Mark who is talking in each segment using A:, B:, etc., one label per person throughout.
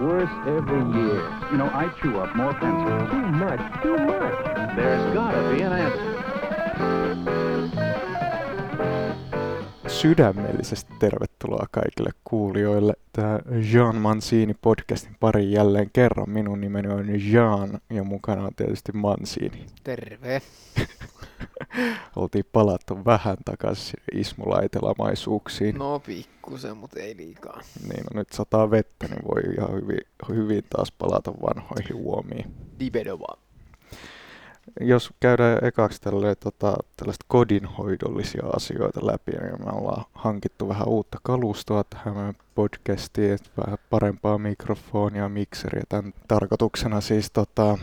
A: worse every year.
B: You know, I chew up more pencils.
A: Too much, too much.
B: There's gotta be an answer.
C: Sydämellisesti tervetuloa kaikille kuulijoille tähän Jean Mancini podcastin pariin jälleen kerran. Minun nimeni on Jean ja mukana on tietysti Mancini.
D: Terve.
C: Oltiin palattu vähän takaisin ismulaitelamaisuuksiin.
D: No pikkusen, mutta ei liikaa.
C: Niin, no nyt sataa vettä, niin voi ihan hyvin, hyvin taas palata vanhoihin huomiin.
D: Dibedova.
C: Jos käydään ekaksi tälle, tota, tällaista kodinhoidollisia asioita läpi, niin me ollaan hankittu vähän uutta kalustoa tähän meidän podcastiin, vähän parempaa mikrofonia, mikseriä. Tämän tarkoituksena siis tota,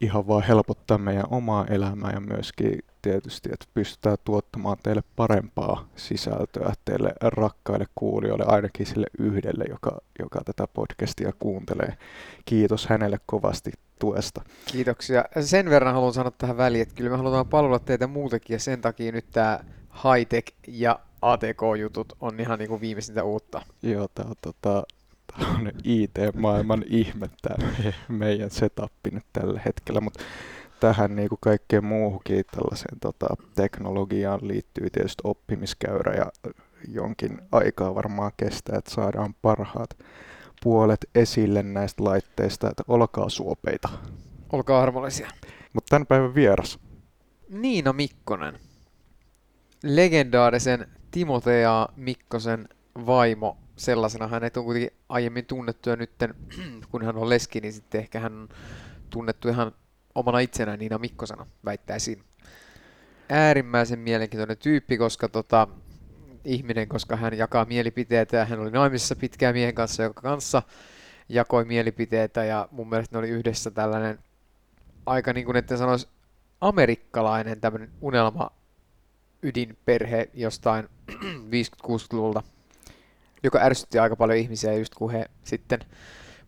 C: ihan vaan helpottaa meidän omaa elämää ja myöskin tietysti, että pystytään tuottamaan teille parempaa sisältöä teille rakkaille kuulijoille, ainakin sille yhdelle, joka, joka tätä podcastia kuuntelee. Kiitos hänelle kovasti tuesta.
D: Kiitoksia. Sen verran haluan sanoa tähän väliin, että kyllä me halutaan palvella teitä muutenkin ja sen takia nyt tämä high-tech ja ATK-jutut on ihan niin kuin viimeisintä uutta.
C: Joo, tämä on, tota, on IT-maailman ihme tämä meidän setappi nyt tällä hetkellä, mutta tähän niin kuin kaikkeen muuhunkin tällaiseen tota, teknologiaan liittyy tietysti oppimiskäyrä ja jonkin aikaa varmaan kestää, että saadaan parhaat puolet esille näistä laitteista, että olkaa suopeita.
D: Olkaa armollisia.
C: Mutta tämän päivän vieras.
D: Niina Mikkonen. Legendaarisen Timotea Mikkosen vaimo. Sellaisena hänet on kuitenkin aiemmin tunnettu ja nytten, kun hän on leski, niin sitten ehkä hän on tunnettu ihan omana itsenään Niina Mikkosena, väittäisin. Äärimmäisen mielenkiintoinen tyyppi, koska tota, ihminen, koska hän jakaa mielipiteitä ja hän oli naimisissa pitkään miehen kanssa, joka kanssa jakoi mielipiteitä ja mun mielestä ne oli yhdessä tällainen aika niin kuin että sanoisi amerikkalainen tämmöinen unelma ydinperhe jostain 50-60-luvulta, joka ärsytti aika paljon ihmisiä just kun he sitten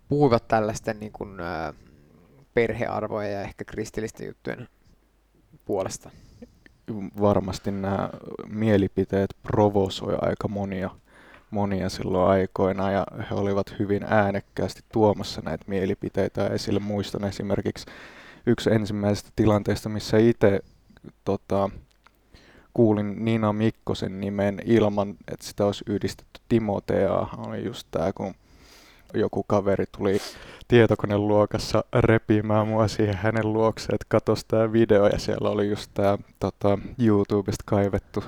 D: puhuivat tällaisten niin kuin, perhearvoja ja ehkä kristillisten juttujen puolesta
C: varmasti nämä mielipiteet provosoi aika monia, monia silloin aikoina ja he olivat hyvin äänekkäästi tuomassa näitä mielipiteitä esille. Muistan esimerkiksi yksi ensimmäisestä tilanteesta, missä itse tota, kuulin Nina Mikkosen nimen ilman, että sitä olisi yhdistetty Timoteaa. Oli just tämä, kun joku kaveri tuli tietokoneluokassa repimään mua siihen hänen luokseen, että katos tämä video ja siellä oli just tämä tota, YouTubesta kaivettu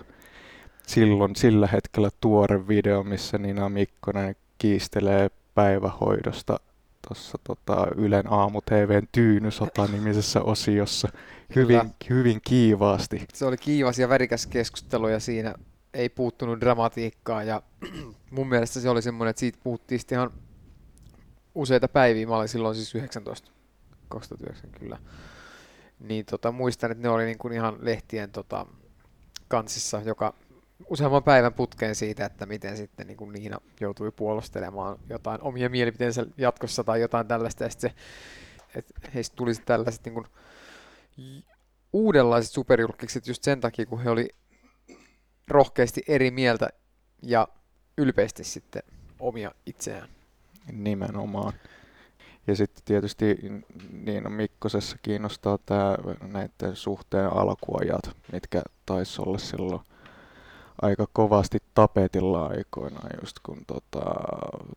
C: silloin sillä hetkellä tuore video, missä Nina Mikkonen kiistelee päivähoidosta tuossa tota, Ylen aamu TVn Tyynysota-nimisessä osiossa. Hyvin, hyvin kiivaasti.
D: Se oli kiivas ja värikäs keskustelu ja siinä ei puuttunut dramatiikkaa ja mun mielestä se oli semmoinen, että siitä puhuttiin ihan useita päiviä, mä olin silloin siis 19, 2009 kyllä, niin tota, muistan, että ne oli niin kuin ihan lehtien tota, kansissa, joka useamman päivän putkeen siitä, että miten sitten niin kuin Niina joutui puolustelemaan jotain omia mielipiteensä jatkossa tai jotain tällaista, ja sitten se, että heistä tulisi tällaiset niin kuin uudenlaiset superjulkikset just sen takia, kun he oli rohkeasti eri mieltä ja ylpeästi sitten omia itseään.
C: Nimenomaan. Ja sitten tietysti niin Mikkosessa kiinnostaa tämä näiden suhteen alkuajat, mitkä taisi olla silloin aika kovasti tapetilla aikoinaan, just kun tota,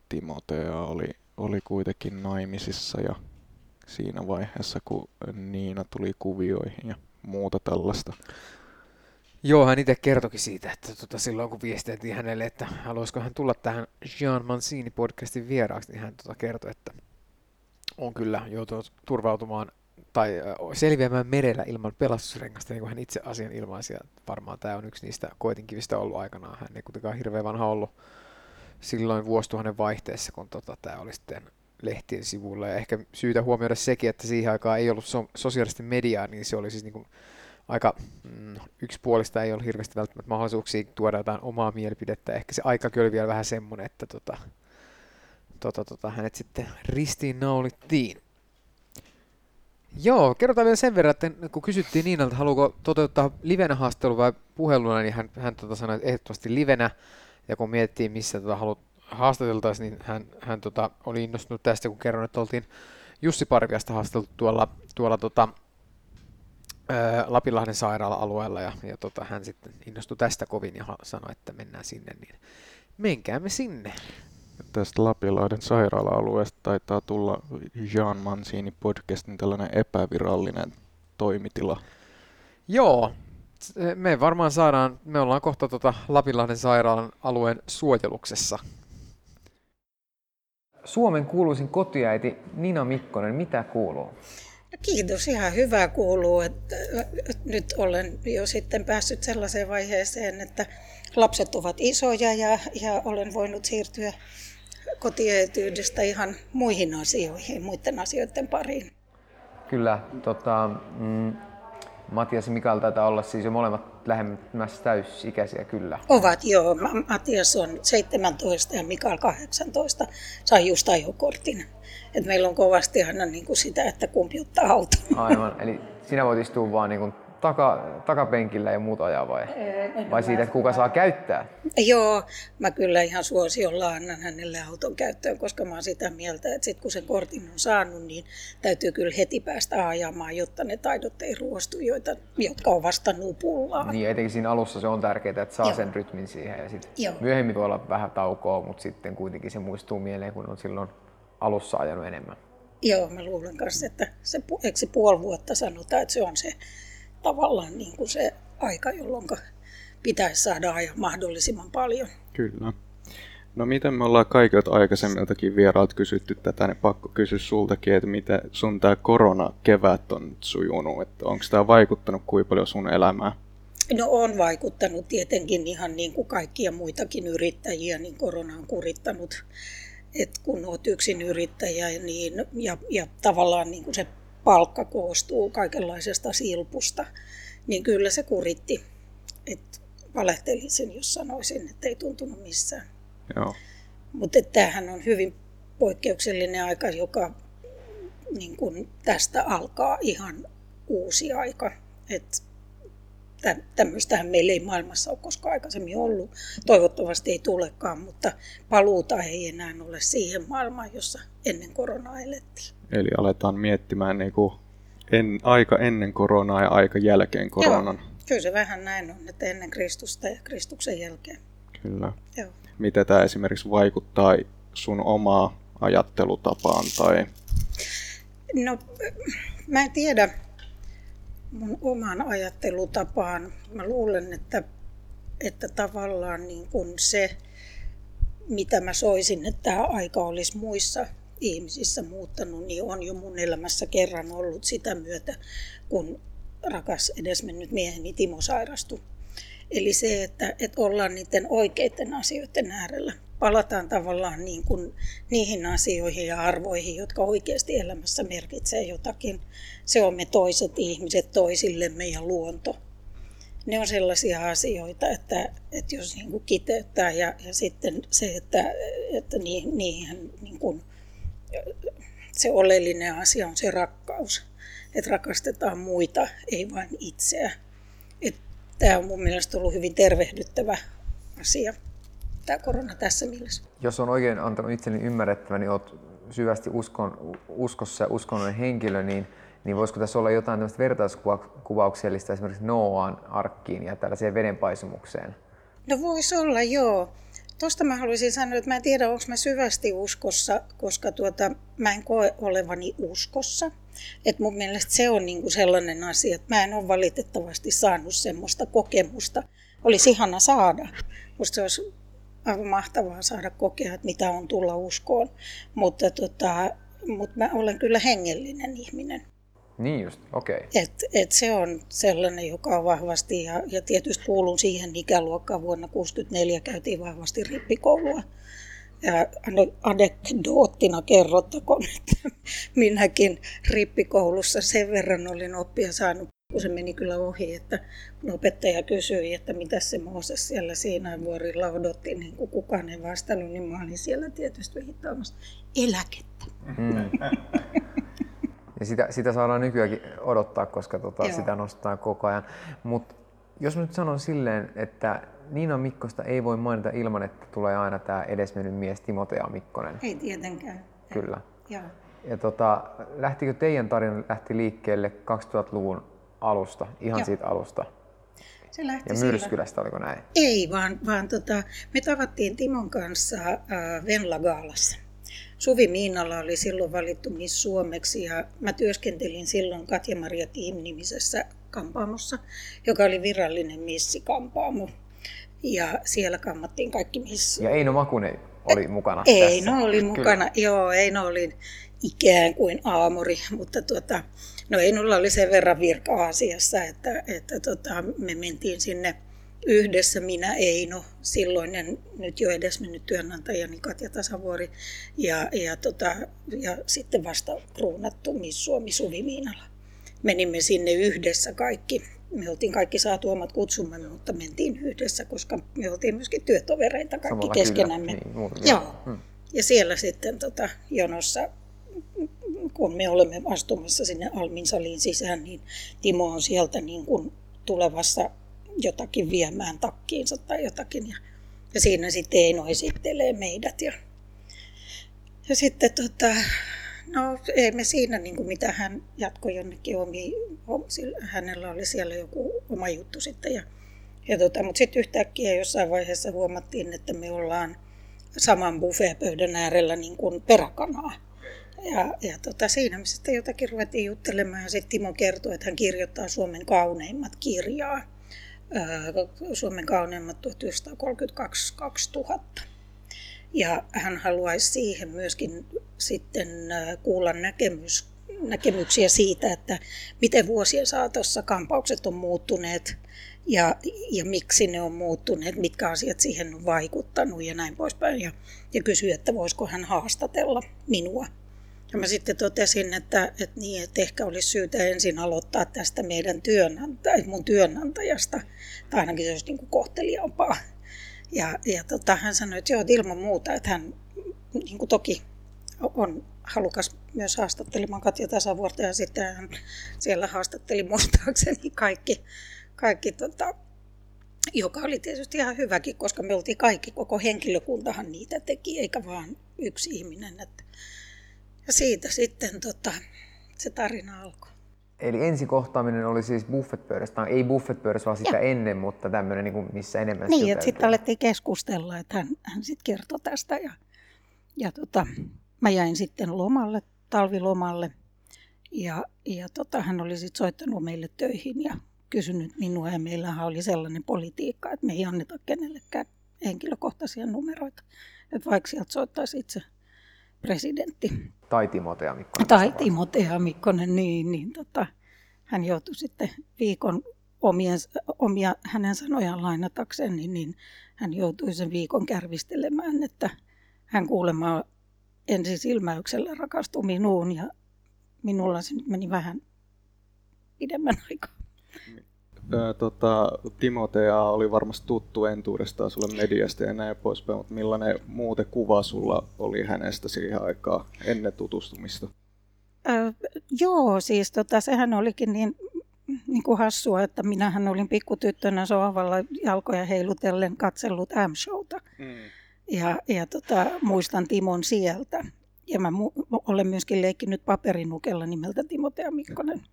C: Timotea oli, oli kuitenkin naimisissa ja siinä vaiheessa, kun Niina tuli kuvioihin ja muuta tällaista.
D: Joo, hän itse kertokin siitä, että tota, silloin kun viesteltiin hänelle, että haluaisiko hän tulla tähän Jean Mancini podcastin vieraaksi, niin hän tota kertoi, että on kyllä joutunut turvautumaan tai selviämään merellä ilman pelastusrengasta, niin kuin hän itse asian ilmaisi. Ja varmaan tämä on yksi niistä koetinkivistä ollut aikanaan. Hän ei kuitenkaan hirveän vanha ollut silloin vuosituhannen vaihteessa, kun tota, tämä oli sitten lehtien sivulla. Ja ehkä syytä huomioida sekin, että siihen aikaan ei ollut so- sosiaalista mediaa, niin se oli siis niin kuin aika mm, yksipuolista, ei ole hirveästi välttämättä mahdollisuuksia tuoda jotain omaa mielipidettä. Ehkä se aika oli vielä vähän semmoinen, että tota, tota, tota, hänet sitten ristiin naulittiin. Joo, kerrotaan vielä sen verran, että kun kysyttiin Niinalta, haluaako toteuttaa livenä haastelu vai puheluna, niin hän, hän tota sanoi, että ehdottomasti livenä. Ja kun miettii, missä tota haluat haastateltaisiin, niin hän, hän tota, oli innostunut tästä, kun kerron, että oltiin Jussi Parviasta haastateltu tuolla, tuolla tota, ää, Lapinlahden sairaala-alueella ja, ja tota, hän sitten innostui tästä kovin ja sanoi, että mennään sinne, niin menkäämme sinne.
C: Tästä Lapinlahden sairaala-alueesta taitaa tulla Jean Mancini podcastin tällainen epävirallinen toimitila.
D: Joo, me varmaan saadaan, me ollaan kohta tota Lapinlahden sairaalan alueen suojeluksessa. Suomen kuuluisin kotiäiti Nina Mikkonen, mitä kuuluu?
E: No kiitos, ihan hyvä kuuluu. Että nyt olen jo sitten päässyt sellaiseen vaiheeseen, että lapset ovat isoja ja, ja olen voinut siirtyä kotiäityydestä ihan muihin asioihin, muiden asioiden pariin.
D: Kyllä, tota, mm, Matias ja Mikael taitaa olla siis jo molemmat lähemmäs täysikäisiä kyllä.
E: Ovat joo. Matias on 17 ja Mikael 18. Sai just ajokortin. Et meillä on kovasti aina niin kuin sitä, että kumpi ottaa auton.
D: Aivan, eli sinä voit istua vaan niin kuin taka, takapenkillä ja muut ajaa vai? En vai siitä, että kuka saa käyttää?
E: Joo, mä kyllä ihan suosiolla annan hänelle auton käyttöön, koska mä oon sitä mieltä, että sit kun sen kortin on saanut, niin täytyy kyllä heti päästä ajamaan, jotta ne taidot ei ruostu, joita, jotka on vasta nupullaan.
D: Niin, etenkin siinä alussa se on tärkeää, että saa Joo. sen rytmin siihen ja sit myöhemmin voi olla vähän taukoa, mutta sitten kuitenkin se muistuu mieleen, kun on silloin alussa ajanut enemmän.
E: Joo, mä luulen kanssa, että se, eikö se puoli vuotta sanotaan, että se on se tavallaan niin kuin se aika, jolloin pitäisi saada ajaa mahdollisimman paljon.
C: Kyllä. No miten me ollaan kaikilta aikaisemmiltakin vieraat kysytty tätä, niin pakko kysyä sultakin, että miten sun tämä korona-kevät on sujunut, että onko tämä vaikuttanut kuinka paljon sun elämään?
E: No on vaikuttanut tietenkin ihan niin kuin kaikkia muitakin yrittäjiä, niin korona on kurittanut. että kun olet yksin yrittäjä niin, ja, ja tavallaan niin kuin se palkka koostuu kaikenlaisesta silpusta, niin kyllä se kuritti. Et valehtelisin, jos sanoisin, että ei tuntunut missään.
C: Joo.
E: Mutta tämähän on hyvin poikkeuksellinen aika, joka niin kun tästä alkaa ihan uusi aika. Et tämmöistähän meillä ei maailmassa ole koskaan aikaisemmin ollut. Toivottavasti ei tulekaan, mutta paluuta ei enää ole siihen maailmaan, jossa ennen koronaa elettiin.
C: Eli aletaan miettimään niin kuin en, aika ennen koronaa ja aika jälkeen koronan.
E: Joo, kyllä se vähän näin on, että ennen Kristusta ja Kristuksen jälkeen.
C: Kyllä.
E: Joo.
C: Miten tämä esimerkiksi vaikuttaa sun omaa ajattelutapaan? Tai...
E: No, mä en tiedä mun oman ajattelutapaan. Mä luulen, että, että tavallaan niin kuin se, mitä mä soisin, että tämä aika olisi muissa ihmisissä muuttanut, niin on jo mun elämässä kerran ollut sitä myötä, kun rakas edesmennyt mieheni Timo sairastui. Eli se, että, että ollaan niiden oikeiden asioiden äärellä. Palataan tavallaan niin kuin niihin asioihin ja arvoihin, jotka oikeasti elämässä merkitsee jotakin. Se on me toiset ihmiset toisillemme ja luonto. Ne on sellaisia asioita, että, että jos niin kuin kiteyttää ja, ja sitten se, että, että niihin, niihin niin kuin se oleellinen asia on se rakkaus. Että rakastetaan muita, ei vain itseä. Et tämä on mun mielestä ollut hyvin tervehdyttävä asia, tämä korona tässä mielessä.
D: Jos on oikein antanut itseni ymmärrettävä, niin olet syvästi uskon, uskossa ja uskonnollinen henkilö, niin, niin voisiko tässä olla jotain tämmöistä vertauskuvauksellista esimerkiksi Noaan arkkiin ja tällaiseen vedenpaisumukseen?
E: No voisi olla, joo. Tuosta mä haluaisin sanoa, että mä en tiedä, onko mä syvästi uskossa, koska tuota, mä en koe olevani uskossa. Et mun mielestä se on niinku sellainen asia, että mä en ole valitettavasti saanut semmoista kokemusta. Olisi ihana saada. Musta se olisi aivan mahtavaa saada kokea, että mitä on tulla uskoon. Mutta, tota, mutta mä olen kyllä hengellinen ihminen.
D: Niin just, okei. Okay.
E: Et, et se on sellainen, joka on vahvasti, ja, ja tietysti kuulun siihen ikäluokkaan vuonna 1964 käytiin vahvasti rippikoulua. Ja anekdoottina kerrottakoon, että minäkin rippikoulussa sen verran olin oppia saanut, kun se meni kyllä ohi, että kun opettaja kysyi, että mitä se Mooses siellä siinä vuorilla odotti, niin kun kukaan ei vastannut, niin mä olin siellä tietysti viittaamassa eläkettä. Mm.
D: Ja sitä, sitä saadaan nykyäänkin odottaa, koska tota, sitä nostetaan koko ajan. Mutta jos nyt sanon silleen, että Niina Mikkosta ei voi mainita ilman, että tulee aina tämä edesmennyt mies Timotea Mikkonen.
E: Ei tietenkään.
D: Kyllä.
E: Joo.
D: Ja tota, lähtikö teidän tarina lähti liikkeelle 2000-luvun alusta, ihan
E: Joo.
D: siitä alusta?
E: Se lähti
D: Ja
E: sillä-
D: Myrskylästä, oliko näin?
E: Ei, vaan, vaan tota, me tavattiin Timon kanssa äh, Venla-gaalassa. Suvi Miinala oli silloin valittu Miss Suomeksi ja mä työskentelin silloin Katja-Maria Tiim-nimisessä kampaamossa, joka oli virallinen missikampaamo. Ja siellä kammattiin kaikki miss...
D: Ja Eino Makunen oli mukana
E: Ei,
D: tässä.
E: no oli
D: Kyllä.
E: mukana. Joo, Eino oli ikään kuin aamuri, mutta tuota, no Einolla oli sen verran virka asiassa, että, että tota, me mentiin sinne yhdessä, minä Eino, silloinen nyt jo edesmennyt työnantajani Katja Tasavuori ja, ja, tota, ja sitten vasta kruunattu Miss Suomi Suvi Miinala. Menimme sinne yhdessä kaikki. Me oltiin kaikki saatu omat kutsumme, mutta mentiin yhdessä, koska me oltiin myöskin työtovereita kaikki
D: Samalla
E: keskenämme.
D: Kyllä. Niin,
E: Joo.
D: Hmm.
E: Ja siellä sitten tota, jonossa, kun me olemme astumassa sinne Almin saliin sisään, niin Timo on sieltä niin kuin tulevassa jotakin viemään takkiinsa tai jotakin. Ja, ja siinä sitten Eino esittelee meidät. Ja, ja sitten tota, no ei me siinä niin kuin mitä hän jatkoi jonnekin omi, hänellä oli siellä joku oma juttu sitten. Ja, ja tota, mutta sitten yhtäkkiä jossain vaiheessa huomattiin, että me ollaan saman buffetpöydän äärellä niin kuin peräkanaa. Ja, ja tota, siinä me sitten jotakin ruvettiin juttelemaan ja sitten Timo kertoi, että hän kirjoittaa Suomen kauneimmat kirjaa. Suomen kauneimmat 1932-2000. Ja hän haluaisi siihen myöskin sitten kuulla näkemys, näkemyksiä siitä, että miten vuosien saatossa kampaukset on muuttuneet ja, ja miksi ne on muuttuneet, mitkä asiat siihen on vaikuttanut ja näin poispäin. Ja, ja kysyi, että voisiko hän haastatella minua. Ja mä sitten totesin, että, että, niin, että ehkä olisi syytä ensin aloittaa tästä meidän työnantaj- mun työnantajasta, tai ainakin se olisi niin kuin kohteliaampaa. Ja, ja tota, hän sanoi, että joo, että ilman muuta, että hän niin kuin toki on halukas myös haastattelemaan Katja Tasavuorta ja sitten hän siellä haastatteli muistaakseni kaikki, kaikki tota, joka oli tietysti ihan hyväkin, koska me oltiin kaikki, koko henkilökuntahan niitä teki, eikä vaan yksi ihminen. Että. Ja siitä sitten tota, se tarina alkoi.
D: Eli ensikohtaaminen oli siis buffetpöydässä, tai ei buffetpöydässä, vaan sitä ennen, mutta tämmöinen, niin kuin, missä enemmän
E: Niin, että sitten alettiin keskustella, että hän, hän sitten kertoi tästä. Ja, ja tota, mä jäin sitten lomalle, talvilomalle. Ja, ja tota, hän oli sitten soittanut meille töihin ja kysynyt minua. Ja meillähän oli sellainen politiikka, että me ei anneta kenellekään henkilökohtaisia numeroita. Että vaikka sieltä soittaisi itse presidentti
D: Tai Timotea Mikkonen.
E: tai Timotea Mikkonen, niin, niin tota, hän joutui sitten viikon omien, omia hänen sanojaan lainatakseen, niin, niin hän joutui sen viikon kärvistelemään, että hän kuulemma ensi silmäyksellä rakastui minuun ja minulla se nyt meni vähän pidemmän aikaa.
C: Ää, tota, Timotea oli varmasti tuttu entuudestaan sulle mediasta ja näin poispäin, mutta millainen muuten kuva sulla oli hänestä siihen aikaan ennen tutustumista?
E: Öö, joo, siis tota, sehän olikin niin, niin kuin hassua, että minähän olin pikkutyttönä sohvalla jalkoja heilutellen katsellut M-showta.
C: Mm.
E: Ja, ja tota, muistan Timon sieltä. Ja mä mu- olen myöskin leikkinyt paperinukella nimeltä Timotea Mikkonen. Että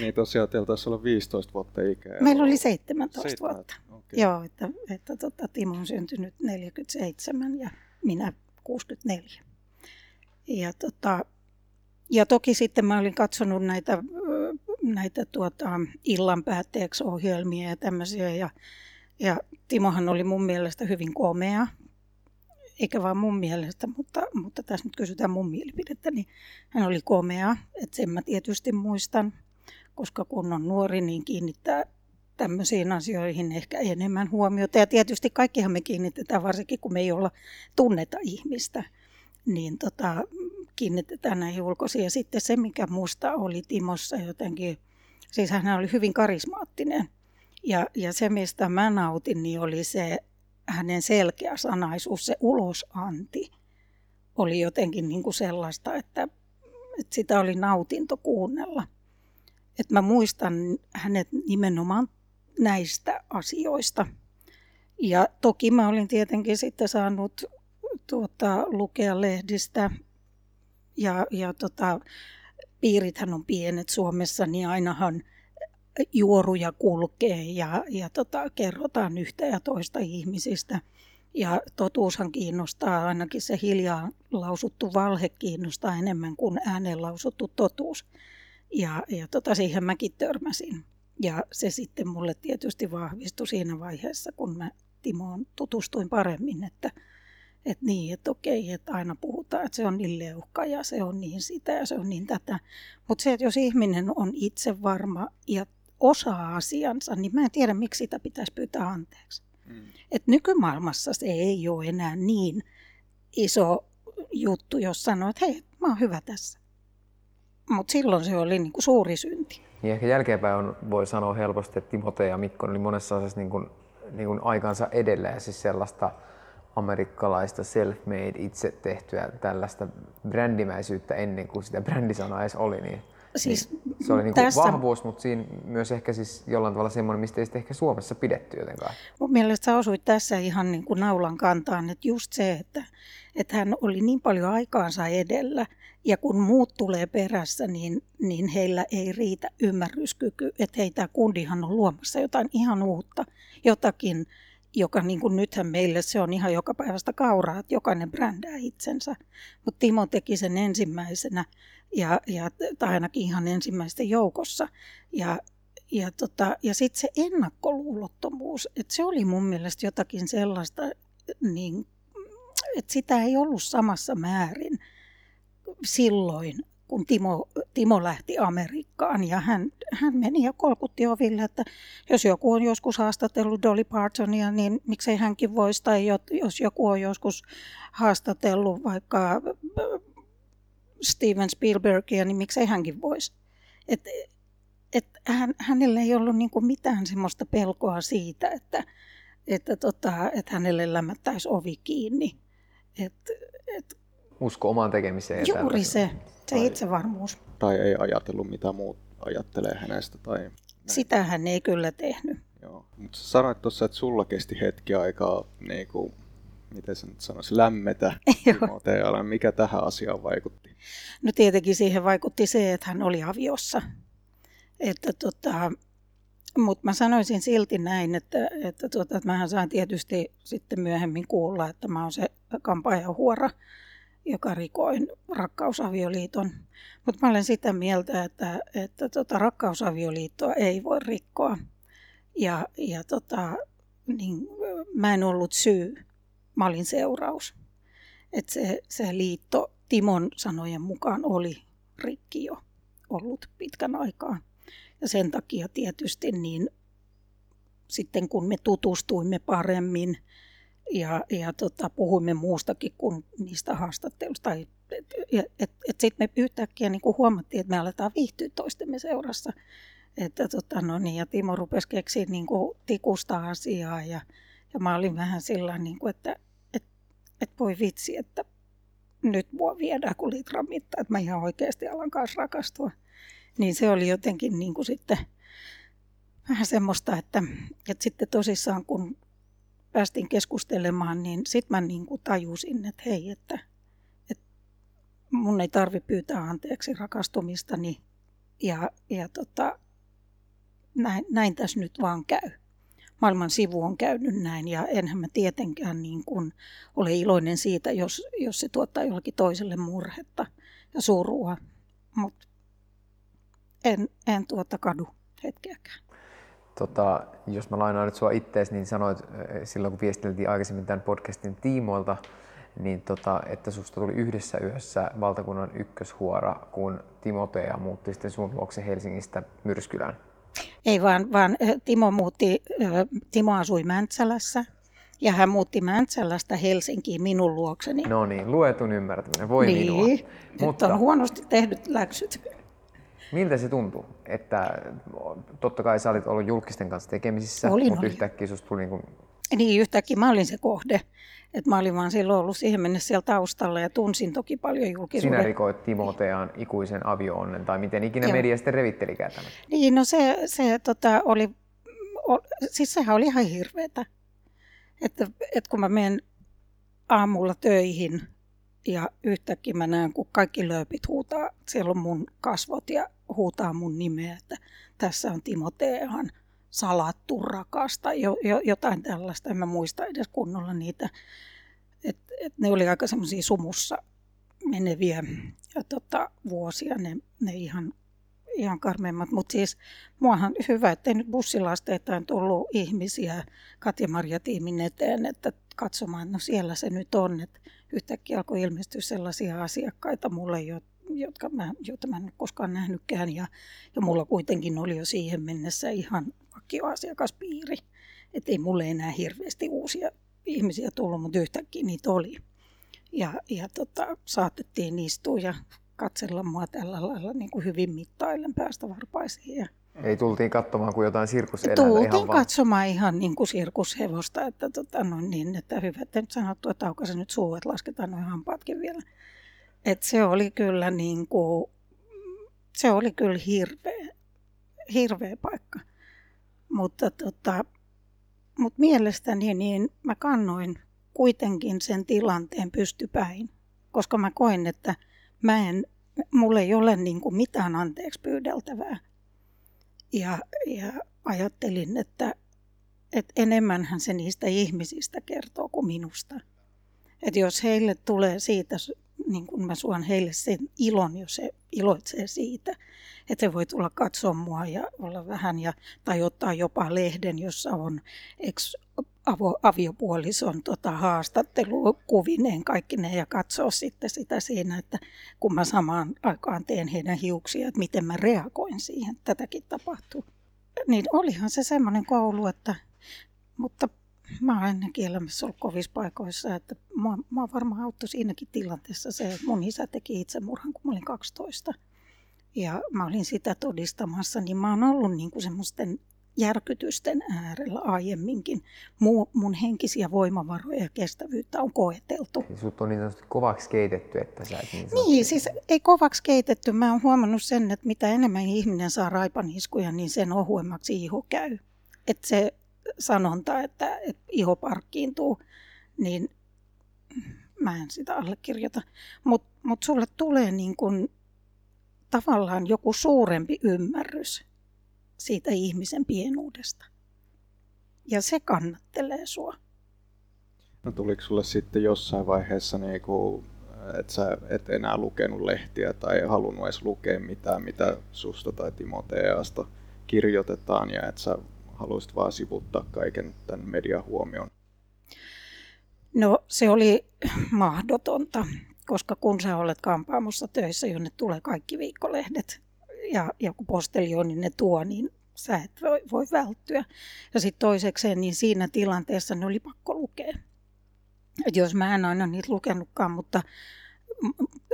C: Niin tosiaan teillä taisi olla 15 vuotta ikää.
E: Meillä oli 17
C: Seitsemän.
E: vuotta.
C: Okei.
E: Joo, että, että tota, Timo on syntynyt 47 ja minä 64. Ja, tota, ja toki sitten mä olin katsonut näitä, näitä tuota, illan päätteeksi ohjelmia ja tämmöisiä. Ja, ja Timohan oli mun mielestä hyvin komea. Eikä vaan mun mielestä, mutta, mutta tässä nyt kysytään mun mielipidettä, niin hän oli komea. Että sen mä tietysti muistan, koska kun on nuori, niin kiinnittää tämmöisiin asioihin ehkä enemmän huomiota. Ja tietysti kaikkihan me kiinnitetään, varsinkin kun me ei olla tunneta ihmistä, niin tota, kiinnitetään näihin ulkoisiin. Ja sitten se, mikä musta oli Timossa jotenkin, siis hän oli hyvin karismaattinen. Ja, ja se, mistä mä nautin, niin oli se hänen selkeä sanaisuus, se ulosanti oli jotenkin niin kuin sellaista, että, että sitä oli nautinto kuunnella. Että mä muistan hänet nimenomaan näistä asioista. Ja toki mä olin tietenkin sitten saanut tuota, lukea lehdistä ja, ja tota, piirithän on pienet Suomessa, niin ainahan juoruja kulkee ja, ja tota, kerrotaan yhtä ja toista ihmisistä. Ja totuushan kiinnostaa, ainakin se hiljaa lausuttu valhe kiinnostaa enemmän kuin ääneen lausuttu totuus. Ja, ja tota, siihen mäkin törmäsin. Ja se sitten mulle tietysti vahvistui siinä vaiheessa, kun mä Timoon tutustuin paremmin, että, että niin, että okei, että aina puhutaan, että se on niin leuhka ja se on niin sitä ja se on niin tätä. Mutta se, että jos ihminen on itse varma ja osaa asiansa, niin mä en tiedä, miksi sitä pitäisi pyytää anteeksi. Mm. Et nykymaailmassa se ei ole enää niin iso juttu, jos sanoo, että hei, mä oon hyvä tässä. Mutta silloin se oli niinku suuri synti.
F: Niin ehkä jälkeenpäin on, voi sanoa helposti, että Timote ja Mikko oli monessa asiassa niin kuin, niin kuin aikansa edellä ja siis sellaista amerikkalaista self-made, itse tehtyä tällaista brändimäisyyttä ennen kuin sitä brändisanaa edes oli, niin Siis niin, se oli niin kuin tässä... vahvuus, mutta siinä myös ehkä siis jollain tavalla semmoinen, mistä ei sitten ehkä Suomessa pidetty jotenkaan.
E: Mun mielestä sä osuit tässä ihan niin kuin naulan kantaan, että just se, että, että hän oli niin paljon aikaansa edellä ja kun muut tulee perässä, niin, niin heillä ei riitä ymmärryskyky, että hei tämä kundihan on luomassa jotain ihan uutta, jotakin joka niin kuin nythän meille se on ihan joka päivästä kauraa, että jokainen brändää itsensä. Mutta Timo teki sen ensimmäisenä ja, ja, tai ainakin ihan ensimmäisten joukossa. Ja, ja, tota, ja sitten se ennakkoluulottomuus, että se oli mun mielestä jotakin sellaista, niin, että sitä ei ollut samassa määrin silloin kun Timo, Timo lähti Amerikkaan ja hän, hän meni ja kolkutti oville, että jos joku on joskus haastatellut Dolly Partonia, niin miksei hänkin voisi, tai jos joku on joskus haastatellut vaikka Steven Spielbergia, niin miksei hänkin voisi. Et, et hän, hänellä ei ollut niinku mitään semmoista pelkoa siitä, että, että, tota, että hänelle lämmättäisi ovi kiinni. Et,
F: et, Usko omaan tekemiseen.
E: Juuri se. Se tai, itsevarmuus.
C: Tai ei ajatellut, mitä muut ajattelee hänestä. Tai näin.
E: Sitä hän ei kyllä tehnyt.
C: Joo. Mutta sanoit tuossa, että sulla kesti hetki aikaa, niin kuin, miten se nyt sanoisi, lämmetä Timotealle. Mikä tähän asiaan vaikutti?
E: No tietenkin siihen vaikutti se, että hän oli aviossa. Että tota, mutta mä sanoisin silti näin, että, että, tuota, että mähän sain tietysti sitten myöhemmin kuulla, että mä oon se kampaajan huora joka rikoin rakkausavioliiton. Mutta mä olen sitä mieltä, että, että tota, rakkausavioliittoa ei voi rikkoa. Ja, ja tota, niin, mä en ollut syy, mä olin seuraus. Et se, se liitto Timon sanojen mukaan oli rikki jo ollut pitkän aikaa. Ja sen takia tietysti niin sitten kun me tutustuimme paremmin ja, ja tota, puhuimme muustakin kuin niistä haastatteluista. Et, et, et, et sitten me yhtäkkiä niin kuin huomattiin, että me aletaan viihtyä toistemme seurassa. Että, tota, no niin, ja Timo rupesi keksiä niin kuin tikusta asiaa ja, ja mä olin vähän sillä niin kuin, että et, et voi vitsi, että nyt mua viedään kuin litran mitta, että mä ihan oikeasti alan kanssa rakastua. Niin se oli jotenkin niin kuin sitten vähän semmoista, että, että sitten tosissaan kun päästiin keskustelemaan, niin sitten mä niin kuin tajusin, että hei, että, että mun ei tarvi pyytää anteeksi rakastumistani ja, ja tota, näin, näin tässä nyt vaan käy. Maailman sivu on käynyt näin ja enhän mä tietenkään niin kuin ole iloinen siitä, jos, jos se tuottaa jollakin toiselle murhetta ja surua, mutta en, en tuota kadu hetkeäkään.
F: Tota, jos mä lainaan nyt sua ittees, niin sanoit eh, silloin, kun viesteltiin aikaisemmin tämän podcastin tiimoilta, niin tota, että susta tuli yhdessä yössä valtakunnan ykköshuora, kun Timotea muutti sitten sun luokse Helsingistä Myrskylään.
E: Ei vaan, vaan eh, Timo, muutti, eh, Timo asui Mäntsälässä ja hän muutti Mäntsälästä Helsinkiin minun luokseni.
F: No niin, luetun ymmärtäminen, voi
E: niin,
F: minua.
E: Nyt Mutta... on huonosti tehnyt läksyt.
F: Miltä se tuntui? Että totta kai sä olit ollut julkisten kanssa tekemisissä,
E: olin,
F: mutta
E: olin.
F: yhtäkkiä susta tuli niin kuin...
E: Niin, yhtäkkiä mä olin se kohde. Et mä olin vaan silloin ollut siihen mennessä siellä taustalla ja tunsin toki paljon julkisuuden.
F: Sinä rikoit Timotean ikuisen avioonnen, tai miten ikinä Joo. media sitten revittelikään tämän?
E: Niin, no se, se tota, oli, o, siis sehän oli ihan hirveetä. Että, että kun mä menen aamulla töihin ja yhtäkkiä mä näen, kun kaikki lööpit huutaa, siellä on mun kasvot ja huutaa mun nimeä, että tässä on Timoteehan salattu rakasta, jo, jo, jotain tällaista, en mä muista edes kunnolla niitä. Et, et ne oli aika semmoisia sumussa meneviä ja tota, vuosia, ne, ne ihan, ihan karmeimmat. Mutta siis muahan hyvä, ettei nyt bussilasteetaan tullut ihmisiä Katja-Maria tiimin eteen, että katsomaan, no siellä se nyt on. Että yhtäkkiä alkoi ilmestyä sellaisia asiakkaita mulle, jotka mä, joita mä en koskaan nähnytkään. Ja, ja mulla kuitenkin oli jo siihen mennessä ihan vakioasiakaspiiri. Että ei mulle enää hirveästi uusia ihmisiä tullut, mutta yhtäkkiä niitä oli. Ja, ja tota, saatettiin istua ja katsella mua tällä lailla niin kuin hyvin mittaillen päästä varpaisiin. Ja
F: ei tultiin katsomaan kuin jotain sirkuseläintä
E: Tultiin
F: ihan vaan.
E: katsomaan ihan niin kuin sirkushevosta, että, tota, no niin, että hyvä, että nyt sanottu, että aukaise nyt suu, että lasketaan noin hampaatkin vielä. Et se oli kyllä niin kuin, se oli kyllä hirveä, hirveä paikka. Mutta tota, mut mielestäni niin mä kannoin kuitenkin sen tilanteen pystypäin, koska mä koin, että mä en, mulla ei ole niin kuin mitään anteeksi pyydeltävää. Ja, ja ajattelin, että, että enemmänhän se niistä ihmisistä kertoo kuin minusta. Että jos heille tulee siitä, niin kuin mä suon heille sen ilon, jos se iloitsee siitä, että se voi tulla katsoa mua ja olla vähän, ja, tai ottaa jopa lehden, jossa on ex avo, aviopuolison tota, haastattelu kuvineen kaikki ne ja katsoa sitten sitä siinä, että kun mä samaan aikaan teen heidän hiuksia, että miten mä reagoin siihen, tätäkin tapahtuu. Niin olihan se semmoinen koulu, että, mutta mä oon ennenkin elämässä ollut kovissa paikoissa, että mua, mua varmaan auttoi siinäkin tilanteessa se, että mun isä teki itsemurhan, kun mä olin 12. Ja mä olin sitä todistamassa, niin mä oon ollut niin kuin semmoisten järkytysten äärellä aiemminkin. Mu, mun henkisiä voimavaroja ja kestävyyttä on koeteltu.
F: Siis sut on niin sanotusti kovaksi keitetty, että sä et niin
E: sanotusti... Niin, siis ei kovaksi keitetty. Mä oon huomannut sen, että mitä enemmän ihminen saa raipaniskuja, niin sen ohuemmaksi iho käy. Että se sanonta, että, että iho parkkiintuu, niin mä en sitä allekirjoita. Mutta mut sulle tulee niin kun tavallaan joku suurempi ymmärrys siitä ihmisen pienuudesta. Ja se kannattelee sua.
C: No tuliko sulle sitten jossain vaiheessa, niinku, että sä et enää lukenut lehtiä tai halunnut edes lukea mitään, mitä susta tai Timoteasta kirjoitetaan ja että sä haluaisit vaan sivuttaa kaiken tämän median huomioon?
E: No se oli mahdotonta, koska kun sä olet kampaamossa töissä, jonne tulee kaikki viikkolehdet, ja joku postelio, niin ne tuo, niin sä et voi, voi välttyä. Ja sitten toisekseen, niin siinä tilanteessa ne oli pakko lukea. Et jos mä en aina niitä lukenutkaan, mutta,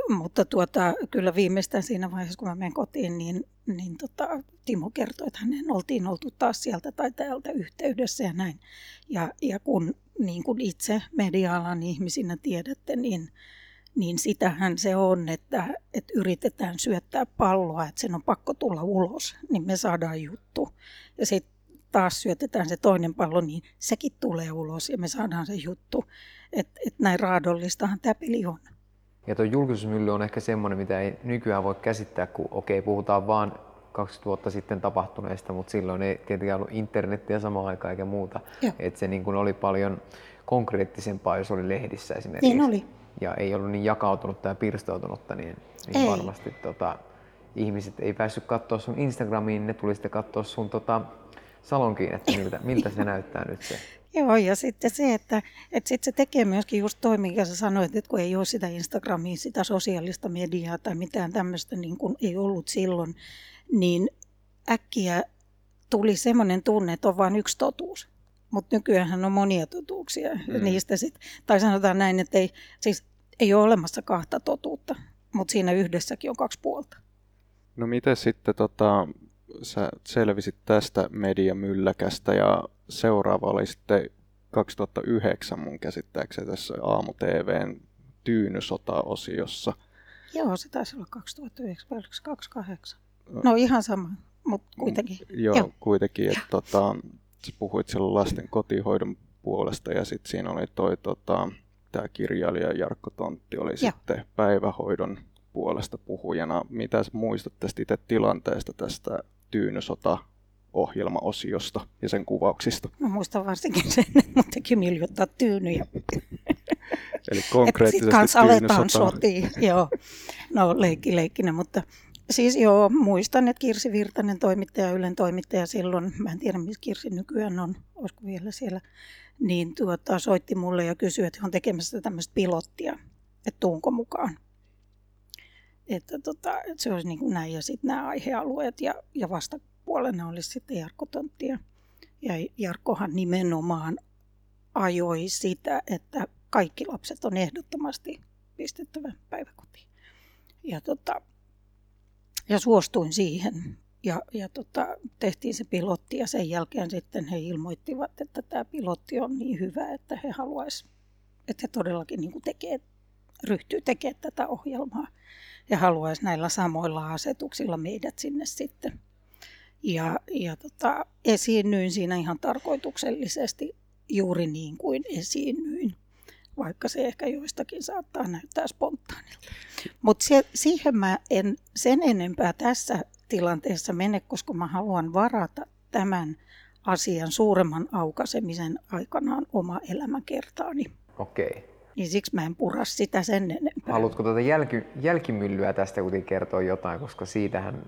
E: mutta tuota, kyllä viimeistään siinä vaiheessa, kun mä menen kotiin, niin, niin tota, Timo kertoi, että hänen oltiin oltu taas sieltä tai täältä yhteydessä ja näin. Ja, ja kun niin kuin itse media-alan ihmisinä tiedätte, niin niin sitähän se on, että, että yritetään syöttää palloa, että sen on pakko tulla ulos, niin me saadaan juttu. Ja sitten taas syötetään se toinen pallo, niin sekin tulee ulos ja me saadaan se juttu. Että et näin raadollistahan tämä peli on.
F: Ja tuo julkisuusmylly on ehkä semmoinen, mitä ei nykyään voi käsittää, kun okei, okay, puhutaan vaan 20 vuotta sitten tapahtuneesta, mutta silloin ei tietenkään ollut internettiä samaan aikaan eikä muuta. Että se niin kuin oli paljon konkreettisempaa, jos oli lehdissä esimerkiksi.
E: Niin oli
F: ja ei ollut niin jakautunutta tai pirstoutunutta, niin, niin ei. varmasti tota, ihmiset ei päässyt katsoa sun Instagramiin, ne tuli sitten katsoa sun tota, salonkiin, että miltä, miltä se näyttää nyt se.
E: Joo, ja sitten se, että, että sit se tekee myöskin just toi, minkä sä sanoit, että kun ei ole sitä Instagramia, sitä sosiaalista mediaa tai mitään tämmöistä niin kuin ei ollut silloin, niin äkkiä tuli semmoinen tunne, että on vain yksi totuus. Mutta nykyään on monia totuuksia. Mm. Niistä sit, tai sanotaan näin, että ei, siis ei ole olemassa kahta totuutta, mutta siinä yhdessäkin on kaksi puolta.
C: No miten sitten tota, sä selvisit tästä mediamylläkästä ja seuraava oli sitten 2009 mun käsittääkseni tässä Aamu TVn Tyynysota-osiossa.
E: Joo, se taisi olla 2009, 2008. No ihan sama, mutta kuitenkin.
C: Joo, Joo. kuitenkin. Että, tota, sä puhuit siellä lasten kotihoidon puolesta ja sitten siinä oli toi tota, tämä kirjailija Jarkko Tontti oli ja. sitten päivähoidon puolesta puhujana. Mitä muistat tästä itse tilanteesta tästä Tyynysota ohjelmaosiosta ja sen kuvauksista?
E: Mä muistan varsinkin sen, että mun teki miljottaa tyynyjä.
C: Eli konkreettisesti
E: kanssa aletaan sotiin, joo. No leikki leikkinä, mutta siis joo, muistan, että Kirsi Virtanen toimittaja, Ylen toimittaja silloin, mä en tiedä missä Kirsi nykyään on, olisiko vielä siellä, niin tuota, soitti mulle ja kysyi, että on tekemässä tämmöistä pilottia, että tuunko mukaan. Että, tota, että se olisi niin kuin näin ja sitten nämä aihealueet ja, ja vastapuolena olisi sitten Jarkko Tontti. Ja, ja Jarkkohan nimenomaan ajoi sitä, että kaikki lapset on ehdottomasti pistettävä päiväkotiin. Ja, tota, ja suostuin siihen. Ja, ja tota, tehtiin se pilotti ja sen jälkeen sitten he ilmoittivat, että tämä pilotti on niin hyvä, että he haluaisivat, että he todellakin niin tekee, ryhtyy tekemään tätä ohjelmaa ja haluaisi näillä samoilla asetuksilla meidät sinne sitten. Ja, ja tota, esiinnyin siinä ihan tarkoituksellisesti juuri niin kuin esiinnyin, vaikka se ehkä joistakin saattaa näyttää spontaanilta. Mutta siihen mä en sen enempää tässä tilanteessa mene, koska mä haluan varata tämän asian suuremman aukaisemisen aikanaan oma elämäkertaani.
F: Okei.
E: Niin siksi mä en pura sitä sen enempää.
F: Haluatko tuota jälki, jälkimyllyä tästä kuitenkin kertoa jotain, koska siitähän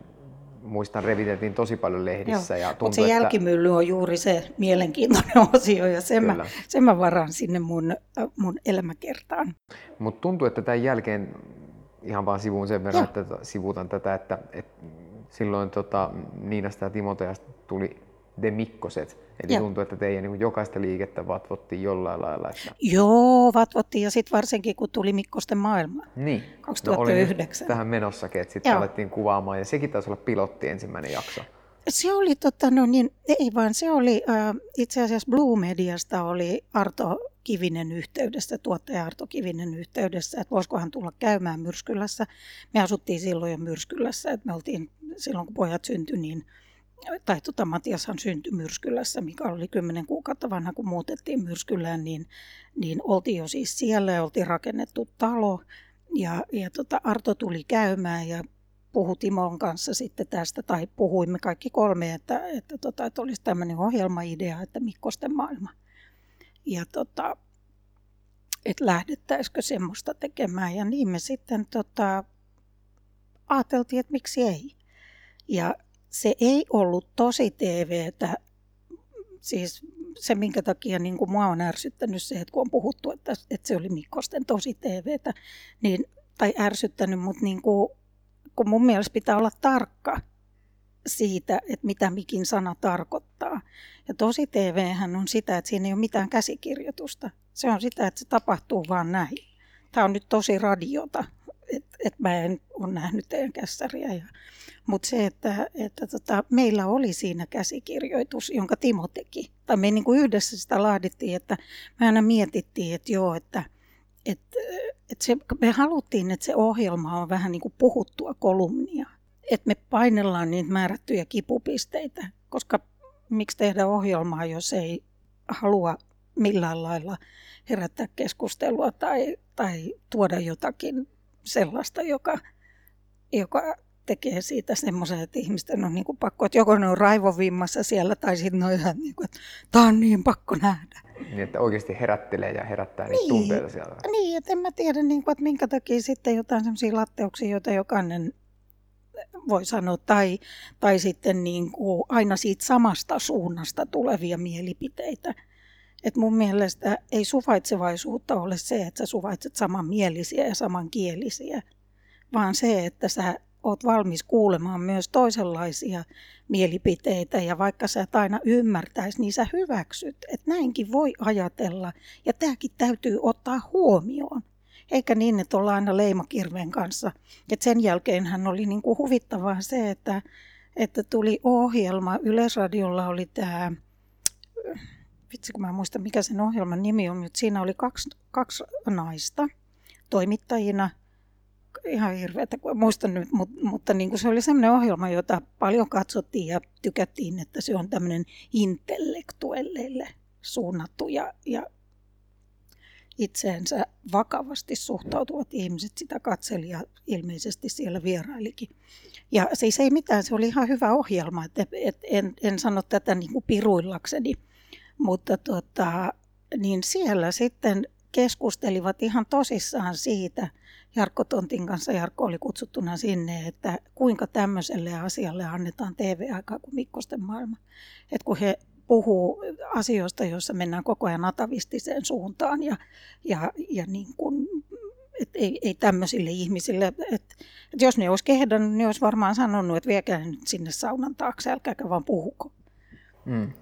F: muistan reviteltiin tosi paljon lehdissä.
E: Joo,
F: ja
E: tuntuu, mutta se että... jälkimylly on juuri se mielenkiintoinen osio ja sen, mä, sen mä varan sinne mun, mun elämäkertaan.
F: Mutta tuntuu, että tämän jälkeen ihan vaan sivuun sen verran, Joo. että sivuutan tätä, että, että silloin tota, Niinasta ja Timoteasta tuli de Mikkoset. Eli Joo. tuntuu, että teidän niin jokaista liikettä vatvottiin jollain lailla. Että...
E: Joo, vatvottiin ja sitten varsinkin kun tuli Mikkosten maailma
F: niin.
E: 2009.
F: No, tähän menossakin, että sitten alettiin kuvaamaan ja sekin taisi olla pilotti ensimmäinen jakso.
E: Se oli, tota, no niin, ei vaan se oli, äh, itse asiassa Blue Mediasta oli Arto Kivinen yhteydessä, tuottaja Arto Kivinen yhteydessä, että voisikohan tulla käymään Myrskylässä. Me asuttiin silloin jo Myrskylässä, että me oltiin silloin kun pojat syntyi, niin tai tota, Matiashan syntyi Myrskylässä, mikä oli kymmenen kuukautta vanha, kun muutettiin Myrskylään, niin, niin oltiin jo siis siellä ja oltiin rakennettu talo. Ja, ja tota, Arto tuli käymään ja puhui Timon kanssa sitten tästä, tai puhuimme kaikki kolme, että, että, tota, että olisi tämmöinen ohjelmaidea, että Mikkosten maailma. Ja tota, että lähdettäisikö semmoista tekemään. Ja niin me sitten tota, ajateltiin, että miksi ei. Ja se ei ollut tosi TVtä, siis se minkä takia niin kuin mua on ärsyttänyt se, että kun on puhuttu, että, että se oli Mikkosten tosi TVtä, niin, tai ärsyttänyt, mutta niin kuin, kun mun mielestä pitää olla tarkka siitä, että mitä mikin sana tarkoittaa. Ja tosi TV on sitä, että siinä ei ole mitään käsikirjoitusta. Se on sitä, että se tapahtuu vaan näin. Tämä on nyt tosi radiota, että et mä en ole nähnyt teidän kässäriä. Mutta se, että, että tota, meillä oli siinä käsikirjoitus, jonka Timo teki. Tai me niin kuin yhdessä sitä laadittiin, että me aina mietittiin, että joo, että, että, että se, me haluttiin, että se ohjelma on vähän niin kuin puhuttua kolumnia. Että me painellaan niitä määrättyjä kipupisteitä, koska miksi tehdä ohjelmaa, jos ei halua millään lailla herättää keskustelua tai, tai tuoda jotakin sellaista, joka, joka tekee siitä semmoisen, että ihmisten on niin kuin pakko, että joko ne on raivovimmassa siellä tai sitten ne on ihan niin kuin, että tämä on niin pakko nähdä.
F: Niin, että oikeasti herättelee ja herättää niitä niin, tunteita siellä.
E: Niin, että en mä tiedä, niin kuin, että minkä takia sitten jotain semmoisia latteuksia, joita jokainen voi sanoa, tai, tai sitten niin kuin aina siitä samasta suunnasta tulevia mielipiteitä. Et mun mielestä ei suvaitsevaisuutta ole se, että sä suvaitset samanmielisiä ja samankielisiä, vaan se, että sä oot valmis kuulemaan myös toisenlaisia mielipiteitä ja vaikka sä et aina ymmärtäisi, niin sä hyväksyt, että näinkin voi ajatella ja tämäkin täytyy ottaa huomioon. Eikä niin, että ollaan aina leimakirveen kanssa. Et sen jälkeen hän oli niin huvittavaa se, että, että tuli ohjelma, Yleisradiolla oli tämä, vitsi kun mä muistan mikä sen ohjelman nimi on, mutta siinä oli kaksi, kaksi naista toimittajina – ihan hirveätä, kun muistan nyt, mutta, mutta niin kuin se oli sellainen ohjelma, jota paljon katsottiin ja tykättiin, että se on tämmöinen intellektuelleille suunnattu ja, ja itseensä vakavasti suhtautuvat ihmiset sitä katseli ja ilmeisesti siellä vierailikin. Ja siis ei mitään, se oli ihan hyvä ohjelma, että et, en, en sano tätä niin kuin piruillakseni, mutta tota, niin siellä sitten keskustelivat ihan tosissaan siitä, Jarkko Tontin kanssa, Jarkko oli kutsuttuna sinne, että kuinka tämmöiselle asialle annetaan TV-aikaa kuin Mikkosten maailma. Et kun he puhuu asioista, joissa mennään koko ajan atavistiseen suuntaan ja, ja, ja niin kuin, et ei, ei tämmöisille ihmisille, että et jos ne olisi kehdannut, niin olisi varmaan sanonut, että viekää nyt sinne saunan taakse, älkääkä vaan puhuko. Mm.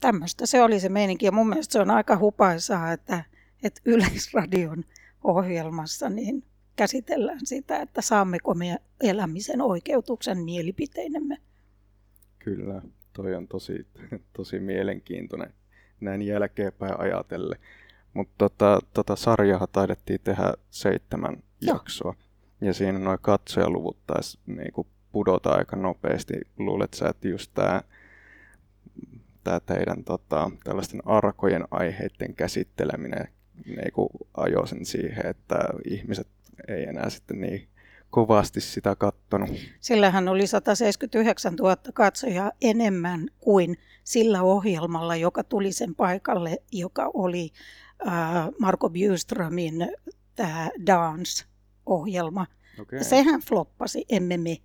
E: Tämmöistä se oli se meininki ja mun mielestä se on aika hupaisaa, että, että Yleisradion ohjelmassa niin käsitellään sitä, että saammeko me elämisen oikeutuksen mielipiteinemme.
C: Kyllä toi on tosi, tosi mielenkiintoinen näin jälkeenpäin ajatelle. Mutta tota, tota sarjaa taidettiin tehdä seitsemän Joo. jaksoa. Ja siinä noin katsojaluvut taisi niinku pudota aika nopeasti. Luulet sä, että just tämä tää teidän tota, tällaisten arkojen aiheiden käsitteleminen niinku ajoi sen siihen, että ihmiset ei enää sitten niin kovasti sitä kattonut.
E: Sillähän oli 179 000 katsojaa enemmän kuin sillä ohjelmalla, joka tuli sen paikalle, joka oli äh, Marko Bjurströmin tämä Dance-ohjelma. Okay. Sehän floppasi, emme me.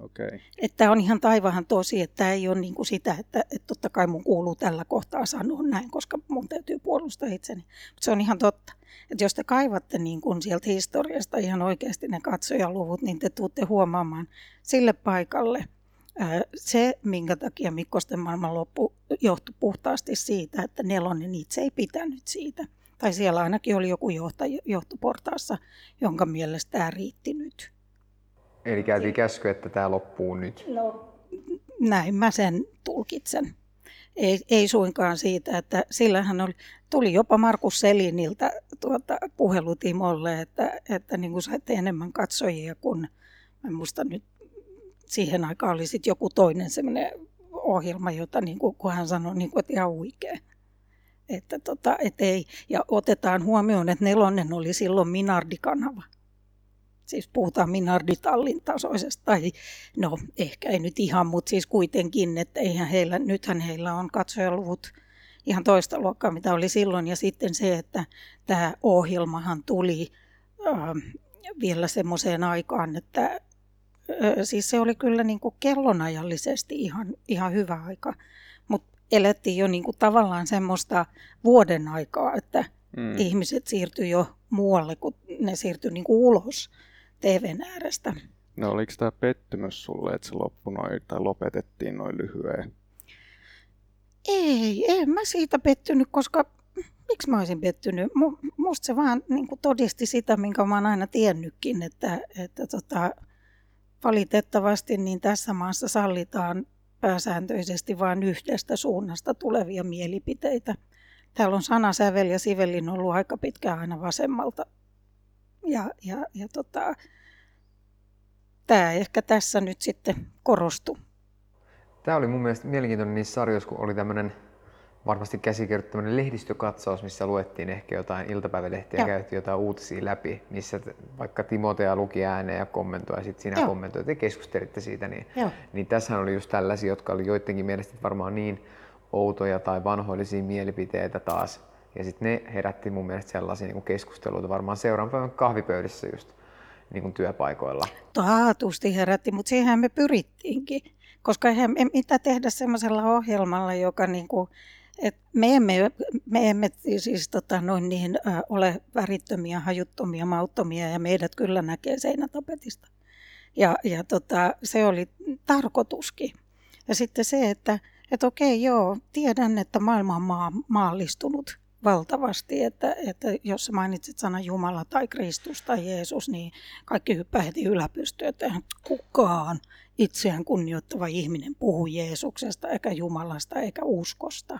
C: Okay.
E: Että on ihan taivahan tosi, että ei ole niin kuin sitä, että, että totta kai mun kuuluu tällä kohtaa sanoa näin, koska mun täytyy puolustaa itseni. Mutta se on ihan totta. Että jos te kaivatte niin kuin sieltä historiasta ihan oikeasti ne katsojaluvut, niin te tuutte huomaamaan sille paikalle se, minkä takia Mikkosten maailman loppu johtui puhtaasti siitä, että Nelonen itse ei pitänyt siitä. Tai siellä ainakin oli joku johtaja, johtoportaassa, jonka mielestä tämä riitti nyt.
F: Eli käytiin käsky, että tämä loppuu nyt.
E: No, näin mä sen tulkitsen. Ei, ei suinkaan siitä, että sillähän oli, tuli jopa Markus Seliniltä tuota, puhelu Timolle, että, että niin kuin saitte enemmän katsojia kuin, mä en muista nyt, siihen aikaan oli sitten joku toinen semmoinen ohjelma, jota niin kuin, kun hän sanoi, niin kuin, että ihan huikea. Että tota, et ei, ja otetaan huomioon, että nelonen oli silloin Minardi-kanava. Siis puhutaan Minarditallin tasoisesta, tai no ehkä ei nyt ihan, mutta siis kuitenkin, että eihän heillä, nythän heillä on katsojaluvut ihan toista luokkaa, mitä oli silloin. Ja sitten se, että tämä ohjelmahan tuli äh, vielä semmoiseen aikaan, että äh, siis se oli kyllä niin kuin kellonajallisesti ihan, ihan hyvä aika, mutta elettiin jo niin kuin tavallaan semmoista vuoden aikaa, että mm. ihmiset siirtyi jo muualle, kun ne siirtyi niin kuin ulos TVn äärestä.
C: No oliko tämä pettymys sulle, että se loppui noin, tai lopetettiin noin lyhyen?
E: Ei, en mä siitä pettynyt, koska miksi mä olisin pettynyt? Musta se vaan niin todisti sitä, minkä mä oon aina tiennytkin, että, että tota, valitettavasti niin tässä maassa sallitaan pääsääntöisesti vain yhdestä suunnasta tulevia mielipiteitä. Täällä on sana, sävel ja sivellin ollut aika pitkään aina vasemmalta ja, ja, ja tota, tämä ehkä tässä nyt sitten korostui.
F: Tämä oli mun mielestä mielenkiintoinen niissä sarjoissa, kun oli tämmöinen varmasti käsikirjoittaminen lehdistökatsaus, missä luettiin ehkä jotain iltapäivälehtiä ja käytiin jotain uutisia läpi, missä vaikka Timotea luki ääneen ja kommentoi ja sitten sinä Joo. kommentoit ja keskustelitte siitä. Niin, niin tässä oli just tällaisia, jotka oli joidenkin mielestä varmaan niin outoja tai vanhoillisia mielipiteitä taas, ja sitten ne herätti mun mielestä sellaisia niin keskusteluita varmaan seuraavan päivän kahvipöydissä just niin kuin työpaikoilla.
E: Taatusti herätti, mutta siihen me pyrittiinkin. Koska eihän mitä tehdä semmoisella ohjelmalla, joka niin kuin, et me, emme, me emme siis tota, noin niin, äh, ole värittömiä, hajuttomia, mauttomia ja meidät kyllä näkee seinätapetista. Ja, ja tota, se oli tarkoituskin. Ja sitten se, että et okei joo, tiedän, että maailma on maa, maallistunut valtavasti, että, että jos mainitset sana Jumala tai Kristus tai Jeesus, niin kaikki hyppää heti yläpystyyn, että kukaan itseään kunnioittava ihminen puhu Jeesuksesta eikä Jumalasta eikä uskosta.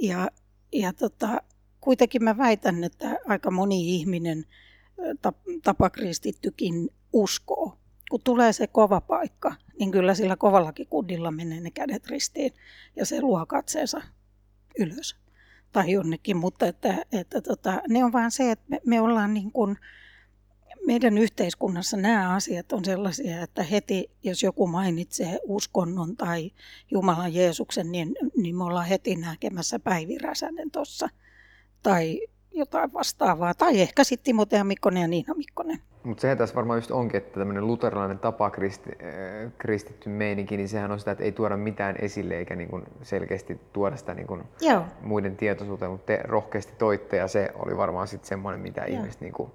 E: Ja, ja tota, kuitenkin mä väitän, että aika moni ihminen, tapakristittykin uskoo. Kun tulee se kova paikka, niin kyllä sillä kovallakin kudilla menee ne kädet ristiin ja se luo katseensa ylös tai jonnekin, mutta että, että tota, ne on vaan se, että me, me ollaan niin kuin, meidän yhteiskunnassa nämä asiat on sellaisia, että heti jos joku mainitsee uskonnon tai Jumalan Jeesuksen, niin, niin me ollaan heti näkemässä Päivi Räsänen tuossa tai jotain vastaavaa. Tai ehkä sitten Timotea Mikkonen ja Niina Mikkonen.
F: Mutta sehän tässä varmaan just onkin, että tämmöinen luterilainen tapa kristi, äh, kristitty meininki, niin sehän on sitä, että ei tuoda mitään esille eikä niin kuin selkeästi tuoda sitä niin kuin
E: Joo.
F: muiden tietoisuuteen, mutta te rohkeasti toitte ja se oli varmaan sitten semmoinen, mitä
E: Joo.
F: ihmiset niin kuin,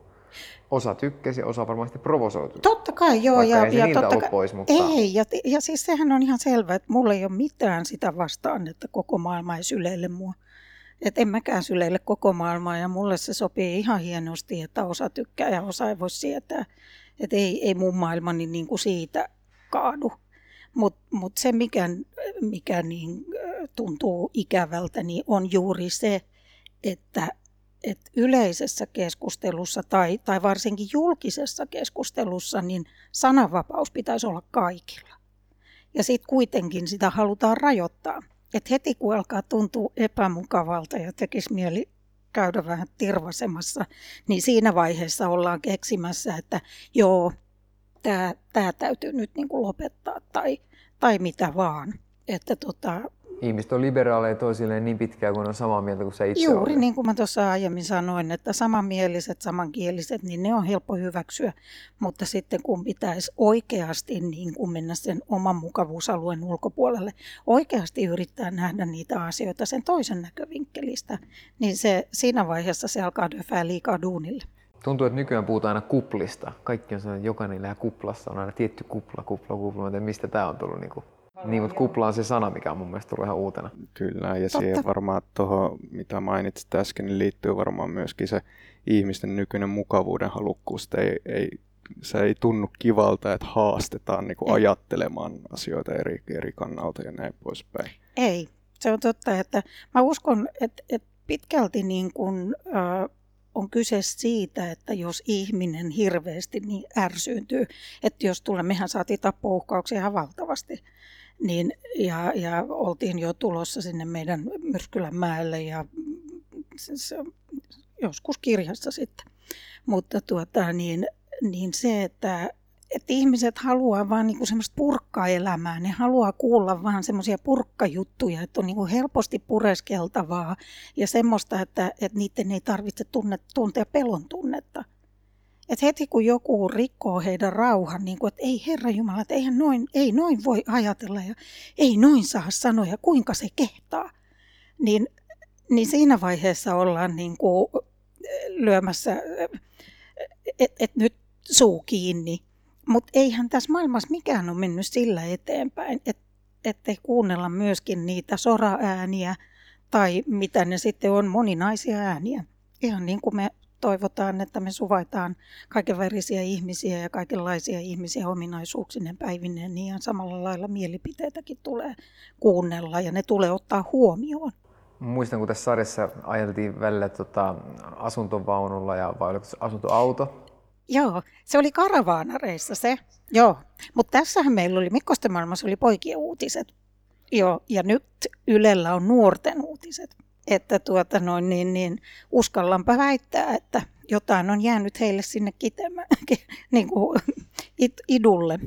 F: osa tykkäsi osa varmaan sitten provosoitui.
E: Totta kai, joo.
F: Vaikka
E: ja,
F: ei se
E: ja
F: niiltä
E: totta kai,
F: pois, mutta-
E: Ei, ja, ja siis sehän on ihan selvä, että mulla ei ole mitään sitä vastaan, että koko maailma ei syleille mua. Et en mäkään syleille koko maailmaa ja mulle se sopii ihan hienosti, että osa tykkää ja osa ei voi sietää. Että ei, ei mun maailmani niin kuin siitä kaadu. Mutta mut se, mikä, mikä niin, tuntuu ikävältä, niin on juuri se, että että yleisessä keskustelussa tai, tai varsinkin julkisessa keskustelussa, niin sananvapaus pitäisi olla kaikilla. Ja sitten kuitenkin sitä halutaan rajoittaa. Et heti kun alkaa tuntua epämukavalta ja tekisi mieli käydä vähän tirvasemassa, niin siinä vaiheessa ollaan keksimässä, että joo, tämä täytyy nyt niinku lopettaa tai, tai mitä vaan. Että tota,
F: Ihmiset on liberaaleja toisilleen niin pitkään, kun on samaa mieltä kuin se itse
E: Juuri
F: olet.
E: niin kuin mä tuossa aiemmin sanoin, että samanmieliset, samankieliset, niin ne on helppo hyväksyä, mutta sitten kun pitäisi oikeasti niin kuin mennä sen oman mukavuusalueen ulkopuolelle, oikeasti yrittää nähdä niitä asioita sen toisen näkövinkkelistä, niin se, siinä vaiheessa se alkaa döfää liikaa duunille.
F: Tuntuu, että nykyään puhutaan aina kuplista. Kaikki on sellainen, että jokainen elää kuplassa. On aina tietty kupla, kupla, kupla. Mä en tiedä, mistä tämä on tullut. Niin, kuin. Niin mutta kupla on se sana, mikä on mun mielestä tullut ihan uutena.
C: Kyllä, ja
E: Totta.
C: siihen varmaan tuohon, mitä mainitsit äsken, niin liittyy varmaan myöskin se ihmisten nykyinen mukavuuden halukkuus. Ei, ei, se ei tunnu kivalta, että haastetaan niin kuin ajattelemaan asioita eri, eri kannalta ja näin poispäin.
E: Ei, se on totta, että mä uskon, että, että pitkälti niin kuin, äh, on kyse siitä, että jos ihminen hirveästi niin ärsyyntyy, että jos tulee, mehän saatiin tappouhkauksia ihan valtavasti, niin, ja, ja oltiin jo tulossa sinne meidän Myrskylän mäelle ja se, se, joskus kirjassa sitten. Mutta tuota, niin, niin se, että, että ihmiset haluaa vaan niinku semmoista purkkaelämää. Ne haluaa kuulla vaan semmoisia purkkajuttuja, että on niinku helposti pureskeltavaa ja semmoista, että, että niiden ei tarvitse tunne, tuntea pelon tunnetta. Et heti kun joku rikkoo heidän rauhan, niin kuin, että ei Herra Jumala, että eihän noin, ei noin voi ajatella ja ei noin saa sanoa ja kuinka se kehtaa, niin, niin siinä vaiheessa ollaan niin kuin lyömässä, että et nyt suu kiinni. Mutta eihän tässä maailmassa mikään ole mennyt sillä eteenpäin, että ettei kuunnella myöskin niitä soraääniä tai mitä ne sitten on, moninaisia ääniä. Ihan niin kuin me toivotaan, että me suvaitaan kaikenvärisiä ihmisiä ja kaikenlaisia ihmisiä ominaisuuksinen päivineen, niin ihan samalla lailla mielipiteitäkin tulee kuunnella ja ne tulee ottaa huomioon.
F: Muistan, kun tässä sarjassa ajeltiin välillä tota, asuntovaunulla ja vai oliko se asuntoauto.
E: Joo, se oli karavaanareissa se. Joo, mutta tässähän meillä oli, Mikkosten maailmassa oli poikien uutiset. Joo, ja nyt Ylellä on nuorten uutiset. Että tuota noin, niin, niin uskallanpa väittää, että jotain on jäänyt heille sinne kitemään, niin kuin it, idulle.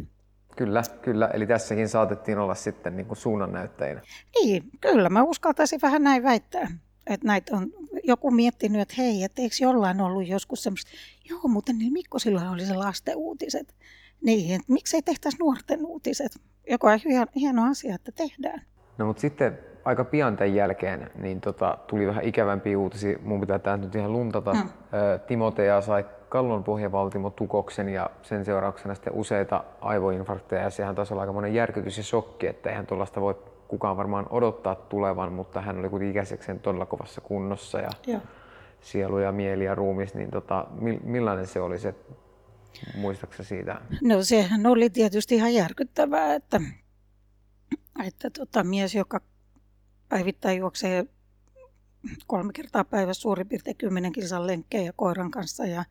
F: Kyllä, kyllä. Eli tässäkin saatettiin olla sitten niin kuin suunnannäyttäjinä.
E: Niin, kyllä mä uskaltaisin vähän näin väittää. Että näitä on joku miettinyt, että hei, että eikö jollain ollut joskus semmoista, joo, mutta niin Mikkosilla oli se lasten uutiset. Niin, että miksei tehtäisi nuorten uutiset, joka on hieno asia, että tehdään.
F: No mutta sitten aika pian tämän jälkeen niin tota, tuli vähän ikävämpiä uutisia. Mun pitää tämä nyt ihan luntata. Mm. Timotea sai kallon pohjavaltimotukoksen ja sen seurauksena sitten useita aivoinfarkteja. Ja sehän taisi olla aika monen järkytys ja shokki, että eihän tuollaista voi kukaan varmaan odottaa tulevan, mutta hän oli kuitenkin ikäisekseen todella kovassa kunnossa ja
E: Joo.
F: sielu ja mieli ja ruumis, niin tota, millainen se oli se, muistaakseni siitä?
E: No sehän oli tietysti ihan järkyttävää, että, että tota, mies, joka päivittäin juoksee kolme kertaa päivässä suurin piirtein kymmenen kilsan lenkkejä koiran kanssa. Ja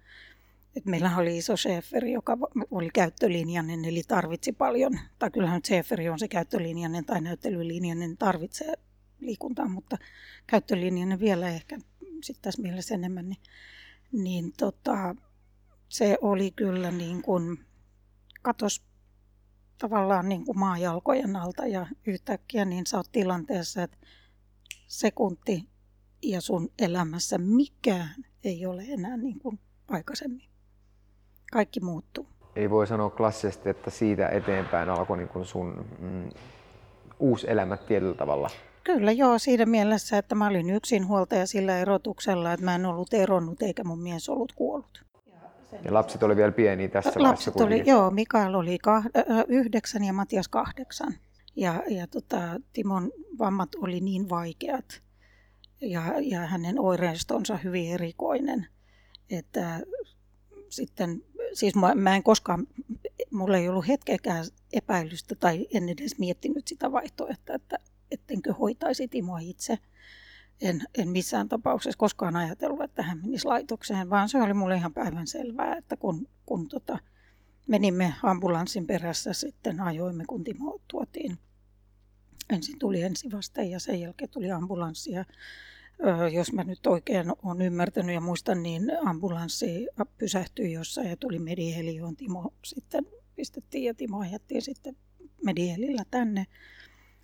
E: et meillähän oli iso Schäferi, joka oli käyttölinjainen, eli tarvitsi paljon, tai kyllähän nyt Schäferi on se käyttölinjainen tai näyttelylinjainen, tarvitsee liikuntaan, mutta käyttölinjainen vielä ehkä sitten tässä mielessä enemmän, niin, niin tota, se oli kyllä niin kuin, katos tavallaan niin kuin maajalkojen alta ja yhtäkkiä niin sä oot tilanteessa, että sekunti ja sun elämässä mikään ei ole enää niin kuin aikaisemmin. Kaikki muuttuu.
F: Ei voi sanoa klassisesti, että siitä eteenpäin alkoi niin kuin sun mm, uusi elämä tietyllä tavalla.
E: Kyllä joo, siinä mielessä, että mä olin yksinhuoltaja sillä erotuksella, että mä en ollut eronnut eikä mun mies ollut kuollut.
F: Ja lapset oli vielä pieniä tässä
E: Lapset
F: vaiheessa
E: oli,
F: kuitenkin.
E: joo, Mikael oli kah, äh, yhdeksän ja Matias kahdeksan. Ja, ja tota, Timon vammat oli niin vaikeat ja, ja hänen oireistonsa hyvin erikoinen, että sitten, siis mä, mä en koskaan, mulla ei ollut hetkeäkään epäilystä tai en edes miettinyt sitä vaihtoehtoa, että ettenkö hoitaisi Timoa itse. En, en missään tapauksessa koskaan ajatellut, että hän menisi laitokseen, vaan se oli mulle ihan päivän selvää, että kun, kun tota, menimme ambulanssin perässä sitten ajoimme, kun Timo tuotiin. Ensin tuli ensivaste ja sen jälkeen tuli ambulanssi. Ja, ö, jos mä nyt oikein olen ymmärtänyt ja muistan, niin ambulanssi pysähtyi jossain ja tuli Mediheli, johon Timo sitten pistettiin ja Timo ajettiin sitten Medihelillä tänne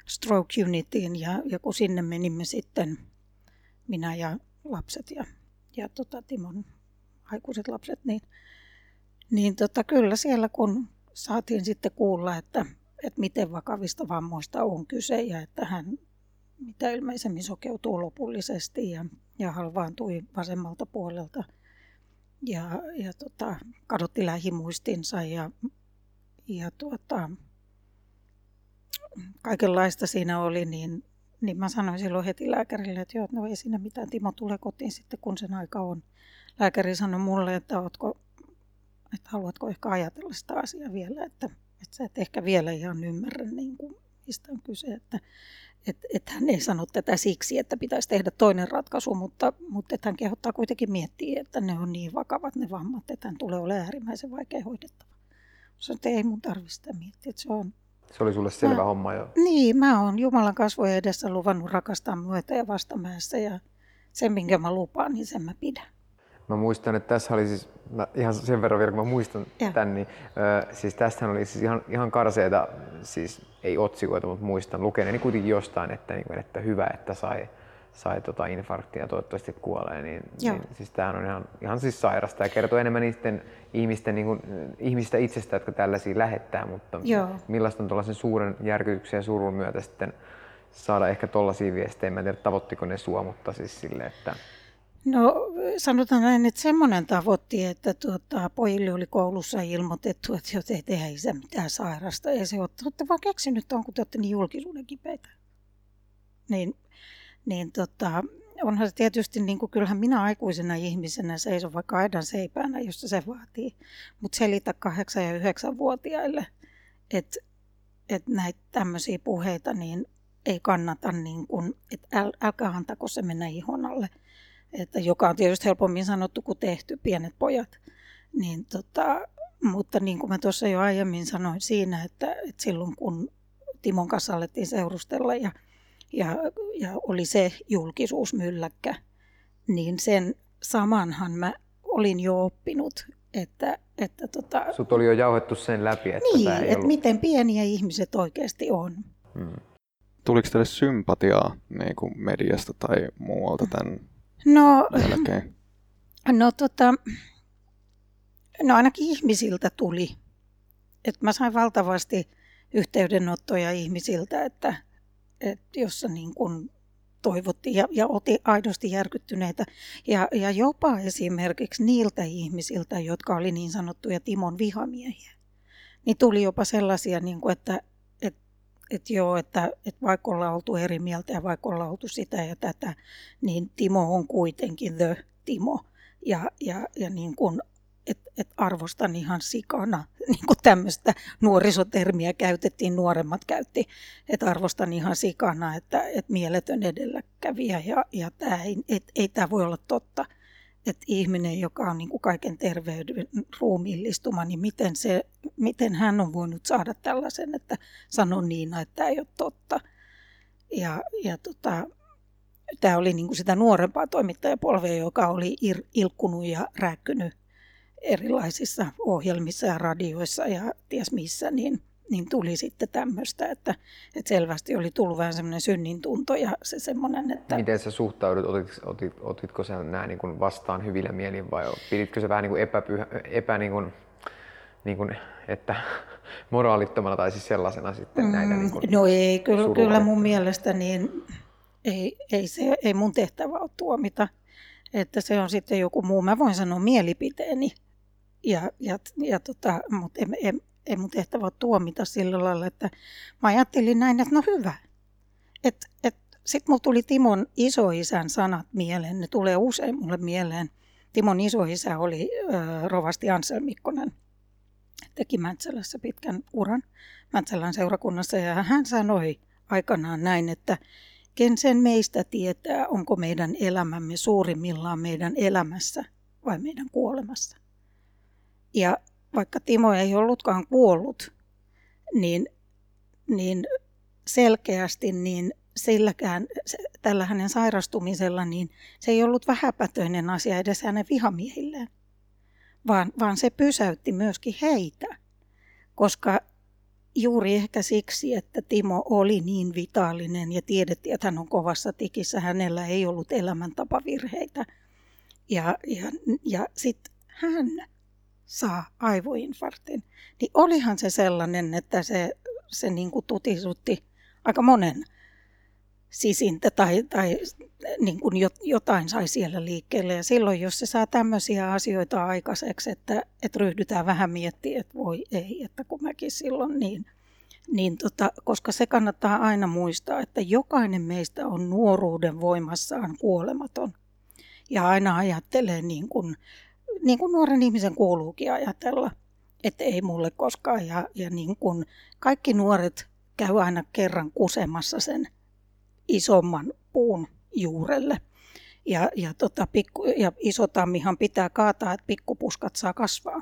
E: stroke unitiin ja, ja kun sinne menimme sitten minä ja lapset ja, ja tota Timon aikuiset lapset, niin, niin tota, kyllä siellä kun saatiin sitten kuulla, että, että miten vakavista vammoista on kyse ja että hän mitä ilmeisemmin sokeutuu lopullisesti ja, ja halvaantui vasemmalta puolelta ja, ja tota, kadotti lähimuistinsa ja, ja tuota, kaikenlaista siinä oli, niin, niin mä sanoin silloin heti lääkärille, että joo, no ei siinä mitään, Timo tulee kotiin sitten, kun sen aika on. Lääkäri sanoi mulle, että, ootko, että haluatko ehkä ajatella sitä asiaa vielä, että, että sä et ehkä vielä ihan ymmärrä, niin kuin, mistä on kyse, että et, et hän ei sano tätä siksi, että pitäisi tehdä toinen ratkaisu, mutta, mutta että hän kehottaa kuitenkin miettiä, että ne on niin vakavat ne vammat, että hän tulee olemaan äärimmäisen vaikea hoidettava. Sanoin, että ei mun tarvitse sitä miettiä, että se on,
F: Se oli sulle selvä
E: Mä-
F: homma jo.
E: niin, mä oon Jumalan kasvojen edessä luvannut rakastaa myötä ja vastamäessä ja sen, minkä mä lupaan, niin sen mä pidän.
F: Mä muistan, että tässä oli siis, mä ihan sen verran vielä kun mä muistan
E: Joo.
F: tän, niin ö, siis tästähän oli siis ihan, ihan karseita, siis ei otsikoita, mutta muistan lukeneeni kuitenkin jostain, että, niin kuin, että hyvä, että sai, sai tota infarktia ja toivottavasti kuolee, niin,
E: Joo.
F: niin siis tämähän on ihan, ihan siis sairasta ja kertoo enemmän niiden ihmisten, niin kuin, ihmistä itsestä, jotka tällaisia lähettää, mutta
E: Joo.
F: millaista on tuollaisen suuren järkytyksen ja surun myötä sitten saada ehkä tollaisia viestejä, mä en tiedä tavoittiko ne sua, mutta siis silleen, että
E: No sanotaan näin, että semmoinen tavoitti, että tuota, pojille oli koulussa ilmoitettu, että jos ei tehdä isä mitään sairasta. Ja se te olette vaan keksinyt on, kun te olette niin julkisuuden kipeitä. Niin, niin tota, onhan se tietysti, niin kuin, kyllähän minä aikuisena ihmisenä seison vaikka aidan seipäänä, jos se vaatii. Mutta selitä 8- ja 9-vuotiaille, että et näitä tämmöisiä puheita niin ei kannata, niin kuin, että äl, älkää antako se mennä ihon alle että joka on tietysti helpommin sanottu kuin tehty, pienet pojat. Niin tota, mutta niin kuin mä tuossa jo aiemmin sanoin siinä, että, että silloin kun Timon kanssa alettiin seurustella ja, ja, ja oli se julkisuusmylläkkä, niin sen samanhan mä olin jo oppinut, että, että tota,
F: sut oli jo jauhettu sen läpi, että
E: niin,
F: ei
E: että
F: ollut...
E: miten pieniä ihmiset oikeasti on.
F: Mm.
C: Tuliko teille sympatiaa niin kuin mediasta tai muualta tämän
E: No,
C: jälkeen?
E: No tota, no ainakin ihmisiltä tuli. Et mä sain valtavasti yhteydenottoja ihmisiltä, että, että jossa niin kun toivottiin ja, ja oltiin aidosti järkyttyneitä. Ja, ja jopa esimerkiksi niiltä ihmisiltä, jotka oli niin sanottuja Timon vihamiehiä, niin tuli jopa sellaisia, niin kuin, että, että, että joo, että, että vaikka ollaan oltu eri mieltä ja vaikka ollaan oltu sitä ja tätä, niin Timo on kuitenkin the Timo. Ja, ja, ja niin kuin, et, et arvostan ihan sikana, niin kuin tämmöistä nuorisotermiä käytettiin, nuoremmat käytti, että arvostan ihan sikana, että, että mieletön edelläkävijä ja, ja tämä ei, et, ei tämä voi olla totta. Että ihminen, joka on niin kuin kaiken terveyden ruumiillistuma, niin miten, se, miten hän on voinut saada tällaisen, että sanon niin, että tämä ei ole totta. Ja, ja tota, tämä oli niin kuin sitä nuorempaa toimittajapolvea, joka oli ir, ilkkunut ja rääkkynyt erilaisissa ohjelmissa ja radioissa ja ties missä, niin, niin tuli sitten tämmöistä, että, että selvästi oli tullut vähän semmoinen synnin tunto ja se semmoinen, että...
F: Miten sä suhtaudut, otit, otit, otitko sä nämä niin kuin vastaan hyvillä mielin vai piditkö se vähän niin kuin epäpyhä, epä niin kuin, niin kuin, että moraalittomana tai siis sellaisena sitten mm, näitä niin kuin
E: No ei, kyllä, kyllä mun mielestä niin ei, ei, se, ei mun tehtävä ole tuomita, että se on sitten joku muu. Mä voin sanoa mielipiteeni, ja, ja, ja tota, mutta ei, ei, ei mun tehtävä ole tuomita sillä lailla, että mä ajattelin näin, että no hyvä. Et, et, Sitten mulla tuli Timon isoisän sanat mieleen, ne tulee usein mulle mieleen. Timon isoisä oli äh, rovasti Ansel Mikkonen, teki Mäntsälässä pitkän uran Mäntsälän seurakunnassa ja hän sanoi aikanaan näin, että ken sen meistä tietää, onko meidän elämämme suurimmillaan meidän elämässä vai meidän kuolemassa. Ja vaikka Timo ei ollutkaan kuollut, niin, niin selkeästi niin silläkään, tällä hänen sairastumisella, niin se ei ollut vähäpätöinen asia edes hänen vihamiehilleen, vaan, vaan se pysäytti myöskin heitä, koska juuri ehkä siksi, että Timo oli niin vitaalinen ja tiedettiin, että hän on kovassa tikissä, hänellä ei ollut elämäntapavirheitä. Ja, ja, ja sitten hän saa aivoinfarktin, niin olihan se sellainen, että se, se niin kuin tutisutti aika monen sisintä tai, tai niin kuin jotain sai siellä liikkeelle. Ja silloin, jos se saa tämmöisiä asioita aikaiseksi, että, että ryhdytään vähän miettimään, että voi ei, että kun mäkin silloin niin, niin tota, koska se kannattaa aina muistaa, että jokainen meistä on nuoruuden voimassaan kuolematon. Ja aina ajattelee niin kuin niin kuin nuoren ihmisen kuuluukin ajatella, että ei mulle koskaan. Ja, ja niin kuin kaikki nuoret käy aina kerran kusemassa sen isomman puun juurelle. Ja, ja, tota, pikku, ja iso tammihan pitää kaataa, että pikkupuskat saa kasvaa.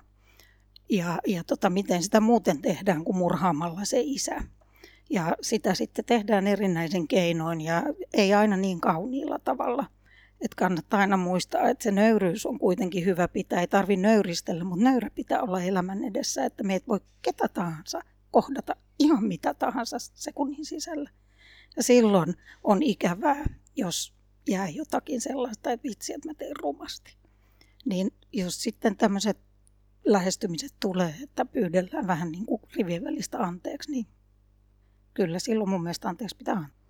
E: Ja, ja tota, miten sitä muuten tehdään kuin murhaamalla se isä. Ja sitä sitten tehdään erinäisen keinoin ja ei aina niin kauniilla tavalla. Että kannattaa aina muistaa, että se nöyryys on kuitenkin hyvä pitää. Ei tarvi nöyristellä, mutta nöyrä pitää olla elämän edessä, että meitä voi ketä tahansa kohdata ihan mitä tahansa sekunnin sisällä. Ja silloin on ikävää, jos jää jotakin sellaista, että vitsi, että mä teen rumasti. Niin jos sitten tämmöiset lähestymiset tulee, että pyydellään vähän niin kuin rivien välistä anteeksi, niin kyllä silloin mun mielestä anteeksi pitää antaa.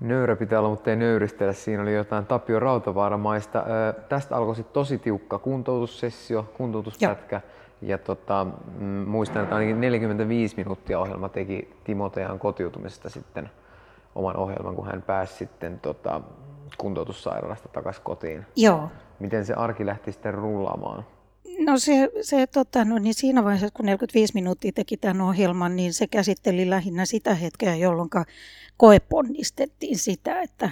F: Nöyrä pitää olla, mutta ei nöyristellä. Siinä oli jotain Tapio Rautavaaramaista. tästä alkoi sitten tosi tiukka kuntoutussessio, kuntoutuspätkä. Ja, ja tota, mm, muistan, että ainakin 45 minuuttia ohjelma teki Timotean kotiutumisesta sitten oman ohjelman, kun hän pääsi sitten tota, kuntoutussairaalasta takaisin kotiin.
E: Joo.
F: Miten se arki lähti sitten rullaamaan?
E: No se, se tota, no niin siinä vaiheessa, kun 45 minuuttia teki tämän ohjelman, niin se käsitteli lähinnä sitä hetkeä, jolloin koeponnistettiin sitä, että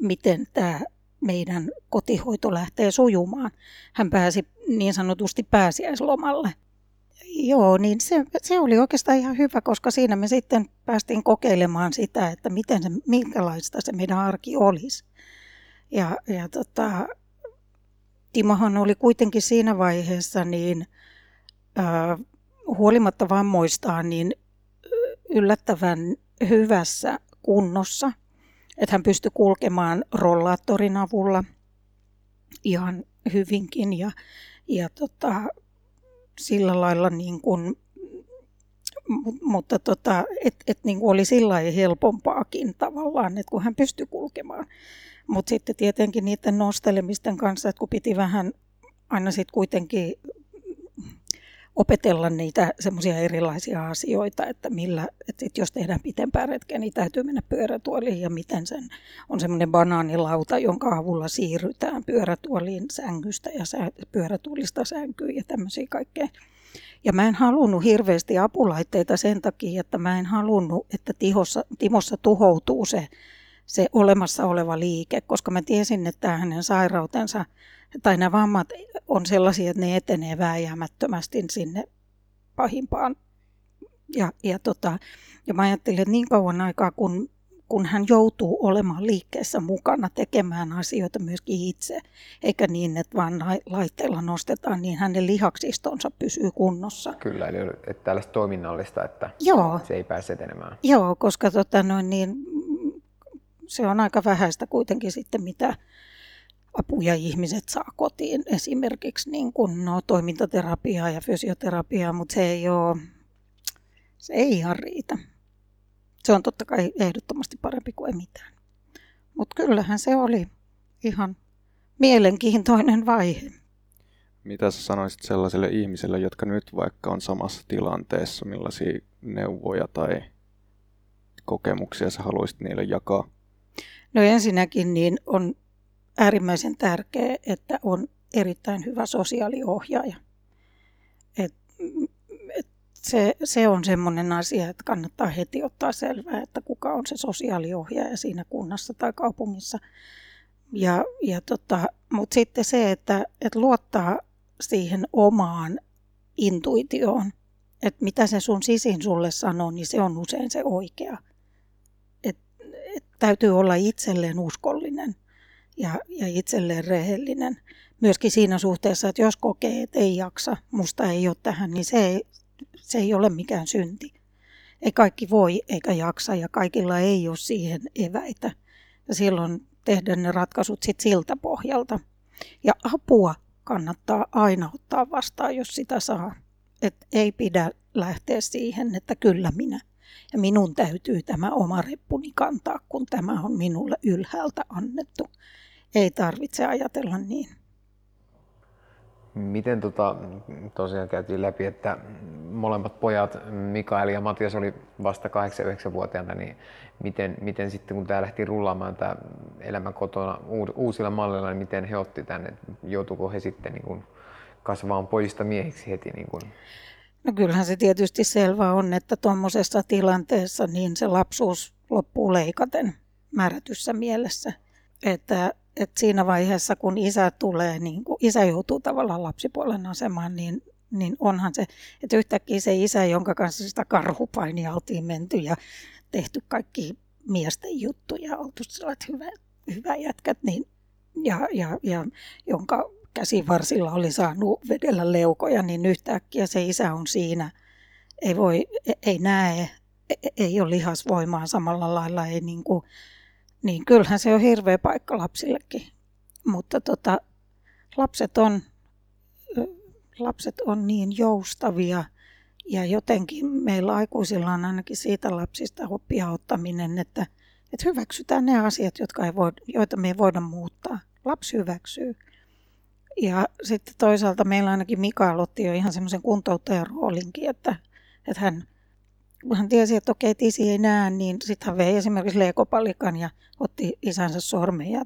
E: miten tämä meidän kotihoito lähtee sujumaan. Hän pääsi niin sanotusti pääsiäislomalle. Joo, niin se, se oli oikeastaan ihan hyvä, koska siinä me sitten päästiin kokeilemaan sitä, että miten se, minkälaista se meidän arki olisi. Ja, ja tota, Timohan oli kuitenkin siinä vaiheessa niin äh, huolimatta vammoistaan niin yllättävän hyvässä kunnossa, että hän pystyi kulkemaan rollaattorin avulla ihan hyvinkin ja, ja tota, sillä lailla niin kuin, mutta tota, et, et niin kuin oli sillä helpompaakin tavallaan, että kun hän pystyi kulkemaan. Mutta sitten tietenkin niiden nostelemisten kanssa, että kun piti vähän aina sitten kuitenkin opetella niitä semmoisia erilaisia asioita, että, millä, että jos tehdään pitempää retkeä, niin täytyy mennä pyörätuoliin ja miten sen on semmoinen banaanilauta, jonka avulla siirrytään pyörätuoliin sängystä ja pyörätuolista sänkyyn ja tämmöisiä kaikkea. Ja mä en halunnut hirveästi apulaitteita sen takia, että mä en halunnut, että Tihossa, Timossa tuhoutuu se se olemassa oleva liike, koska mä tiesin, että hänen sairautensa tai nämä vammat on sellaisia, että ne etenee vääjäämättömästi sinne pahimpaan. Ja, ja, tota, ja mä ajattelin, että niin kauan aikaa, kun, kun hän joutuu olemaan liikkeessä mukana tekemään asioita myöskin itse, eikä niin, että vaan laitteella nostetaan, niin hänen lihaksistonsa pysyy kunnossa.
F: Kyllä, eli että tällaista toiminnallista, että
E: Joo.
F: se ei pääse etenemään.
E: Joo, koska tota, noin, niin, se on aika vähäistä kuitenkin sitten, mitä apuja ihmiset saa kotiin. Esimerkiksi niin kuin, no, toimintaterapiaa ja fysioterapiaa, mutta se ei ole, se ei ihan riitä. Se on totta kai ehdottomasti parempi kuin ei mitään. Mutta kyllähän se oli ihan mielenkiintoinen vaihe.
C: Mitä sä sanoisit sellaisille ihmisille, jotka nyt vaikka on samassa tilanteessa, millaisia neuvoja tai kokemuksia sä haluaisit niille jakaa?
E: No ensinnäkin niin on äärimmäisen tärkeää, että on erittäin hyvä sosiaaliohjaaja. Et, et se, se on semmoinen asia, että kannattaa heti ottaa selvää, että kuka on se sosiaaliohjaaja siinä kunnassa tai kaupungissa. Ja, ja tota, Mutta sitten se, että, että luottaa siihen omaan intuitioon, että mitä se sun sisin sulle sanoo, niin se on usein se oikea. Täytyy olla itselleen uskollinen ja, ja itselleen rehellinen. Myöskin siinä suhteessa, että jos kokee, että ei jaksa, musta ei ole tähän, niin se ei, se ei ole mikään synti. Ei kaikki voi eikä jaksa ja kaikilla ei ole siihen eväitä. Ja silloin tehdä ne ratkaisut sit siltä pohjalta. Ja apua kannattaa aina ottaa vastaan, jos sitä saa. Et ei pidä lähteä siihen, että kyllä minä. Ja minun täytyy tämä oma reppuni kantaa, kun tämä on minulle ylhäältä annettu. Ei tarvitse ajatella niin.
F: Miten tota, tosiaan käytiin läpi, että molemmat pojat, Mikael ja Matias oli vasta 8-9-vuotiaana, niin miten, miten sitten kun tämä lähti rullaamaan tämä elämä kotona uusilla malleilla, niin miten he otti tänne, joutuuko he sitten niin kuin kasvamaan pojista miehiksi heti? Niin kuin?
E: No kyllähän se tietysti selvä on, että tuommoisessa tilanteessa niin se lapsuus loppuu leikaten määrätyssä mielessä. Että että siinä vaiheessa, kun isä tulee, niin kun isä joutuu tavallaan lapsipuolen asemaan, niin, niin onhan se, että yhtäkkiä se isä, jonka kanssa sitä karhupainia oltiin menty ja tehty kaikki miesten juttuja, oltu sellaiset hyvä, hyvä jätkät, niin, ja, ja, ja jonka käsivarsilla oli saanut vedellä leukoja, niin yhtäkkiä se isä on siinä, ei, voi, ei näe, ei ole lihasvoimaa samalla lailla, ei niin kuin, niin kyllähän se on hirveä paikka lapsillekin. Mutta tota, lapset, on, lapset on niin joustavia ja jotenkin meillä aikuisilla on ainakin siitä lapsista oppia ottaminen, että, että hyväksytään ne asiat, jotka ei voi, joita me ei voida muuttaa. Lapsi hyväksyy. Ja sitten toisaalta meillä ainakin Mikael otti jo ihan semmoisen kuntouttajan roolinkin, että, että hän hän tiesi, että okei, että isi ei näe, niin sitten hän vei esimerkiksi leekopalikan ja otti isänsä sormen ja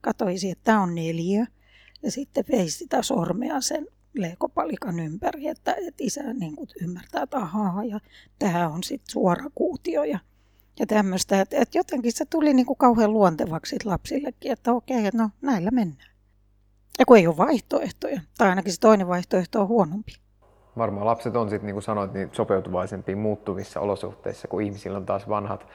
E: katsoi isi, että tämä on neljä. Ja sitten vei sitä sormea sen leekopalikan ympäri, että, että isä niin kuin ymmärtää, että ahaa, ja tämä on sitten suora kuutio ja, ja tämmöistä. Että, että jotenkin se tuli niin kuin kauhean luontevaksi lapsillekin, että okei, no näillä mennään. Ja kun ei ole vaihtoehtoja, tai ainakin se toinen vaihtoehto on huonompi
F: varmaan lapset on sitten, niin kuin sanoit, niin sopeutuvaisempiin muuttuvissa olosuhteissa, kun ihmisillä on taas vanhat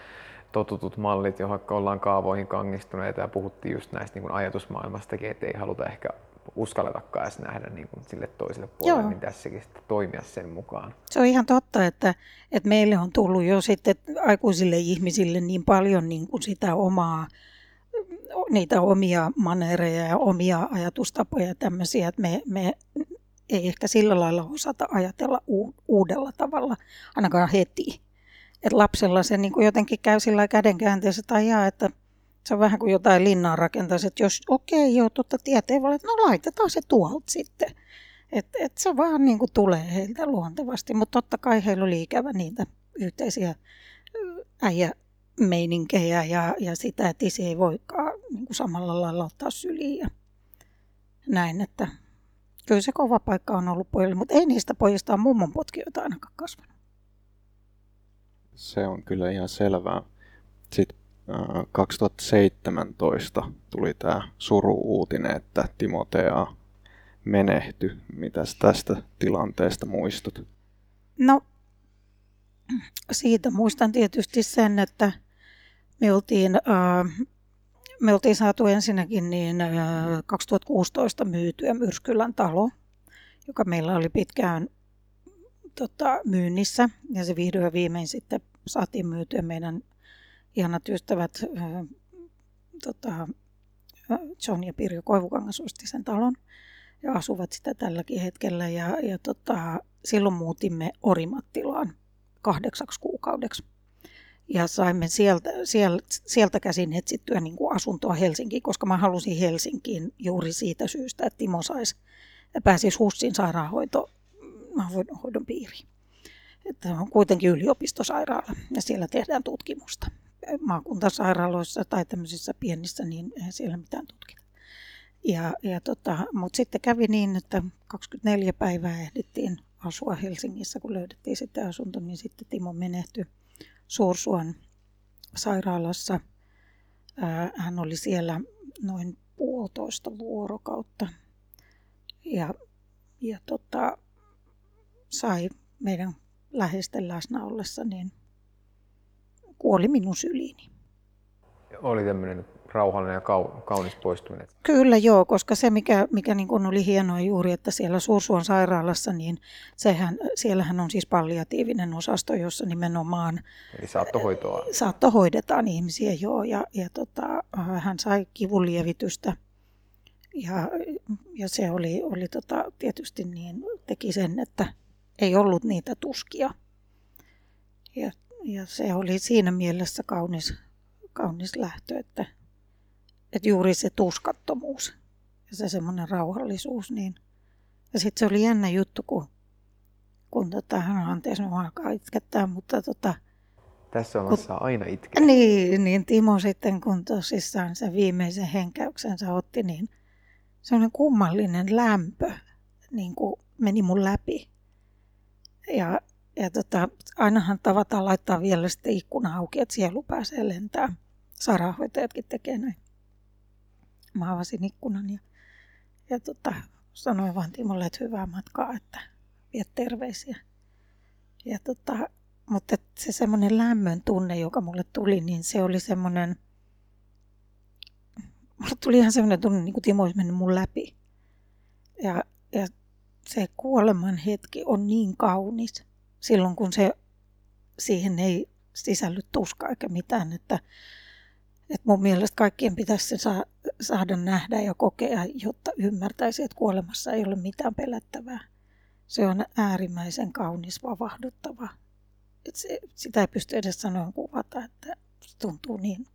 F: totutut mallit, johon ollaan kaavoihin kangistuneita ja puhuttiin just näistä niin kuin ajatusmaailmastakin, että ei haluta ehkä uskalletakaan edes nähdä niin kuin sille toiselle puolelle, Joo. niin tässäkin sitten toimia sen mukaan.
E: Se on ihan totta, että, että meille on tullut jo sitten aikuisille ihmisille niin paljon niin kuin sitä omaa niitä omia manereja ja omia ajatustapoja ja tämmöisiä, että me, me ei ehkä sillä lailla osata ajatella uudella tavalla, ainakaan heti. Et lapsella se niin kuin jotenkin käy sillä kädenkäänteessä tai jaa, että se on vähän kuin jotain linnaa rakentaisi, että jos okei, okay, joo, totta tieteen että no laitetaan se tuolta sitten. Et, et se vaan niin kuin tulee heiltä luontevasti, mutta totta kai heillä oli ikävä niitä yhteisiä äijämeininkejä ja, ja sitä, että isi ei voikaan niin kuin samalla lailla ottaa syliin ja näin, että Kyllä se kova paikka on ollut pojille, mutta ei niistä pojista ole mummon potkijoita ainakaan kasvanut.
C: Se on kyllä ihan selvää. Sitten 2017 tuli tämä suru-uutinen, että Timotea menehty. Mitäs tästä tilanteesta muistut?
E: No, siitä muistan tietysti sen, että Me oltiin, äh, me oltiin saatu ensinnäkin niin, äh, 2016 myytyä Myrskylän talo, joka meillä oli pitkään tota, myynnissä. Ja se vihdoin ja viimein sitten saatiin myytyä meidän ihanat ystävät äh, tota, John ja Pirjo Koivukangas osti sen talon ja asuvat sitä tälläkin hetkellä. Ja, ja tota, silloin muutimme Orimattilaan kahdeksaksi kuukaudeksi. Ja saimme sieltä, sieltä, käsin etsittyä niin kuin asuntoa Helsinkiin, koska mä halusin Helsinkiin juuri siitä syystä, että Timo saisi, pääsisi HUSSin sairaanhoidon piiriin. Että on kuitenkin yliopistosairaala ja siellä tehdään tutkimusta. Maakuntasairaaloissa tai tämmöisissä pienissä, niin ei siellä mitään tutkita. Ja, ja tota, Mutta sitten kävi niin, että 24 päivää ehdittiin asua Helsingissä, kun löydettiin sitten asunto, niin sitten Timo menehtyi Suursuon sairaalassa. Hän oli siellä noin puolitoista vuorokautta ja, ja tota, sai meidän läheisten läsnä ollessa, niin kuoli minun syliini.
F: Oli tämmöinen rauhallinen ja kaunis poistuminen.
E: Kyllä joo, koska se mikä, mikä niin kuin oli hienoa juuri, että siellä Suursuon sairaalassa, niin sehän, siellähän on siis palliatiivinen osasto, jossa nimenomaan
F: Eli saattohoitoa.
E: saattohoidetaan ihmisiä joo, ja, ja tota, hän sai kivunlievitystä ja, ja se oli, oli tota, tietysti niin, teki sen, että ei ollut niitä tuskia. Ja, ja se oli siinä mielessä kaunis, kaunis lähtö, että, että juuri se tuskattomuus ja se semmoinen rauhallisuus. Niin. Ja sitten se oli jännä juttu, kun, kun tota, hän anteeksi, mä alkaa itkettää, mutta tota,
F: tässä on kun, aina itkeä.
E: Niin, niin Timo sitten, kun tosissaan se viimeisen henkäyksensä otti, niin semmoinen kummallinen lämpö niin kuin meni mun läpi. Ja, ja tota, ainahan tavataan laittaa vielä sitten ikkuna auki, että sielu pääsee lentämään. Sairaanhoitajatkin tekee näin mä avasin ikkunan ja, ja tota, sanoin vaan Timolle, että hyvää matkaa, että viet terveisiä. Ja tota, mutta se semmoinen lämmön tunne, joka mulle tuli, niin se oli semmoinen, mulle tuli ihan semmoinen tunne, niin kuin Timo olisi mennyt mun läpi. Ja, ja se kuoleman hetki on niin kaunis silloin, kun se siihen ei sisälly tuska eikä mitään, että et mun mielestä kaikkien pitäisi se saa, saada nähdä ja kokea, jotta ymmärtäisi, että kuolemassa ei ole mitään pelättävää. Se on äärimmäisen kaunis, vavahduttava. Et se, sitä ei pysty edes sanoen kuvata, että se tuntuu niin.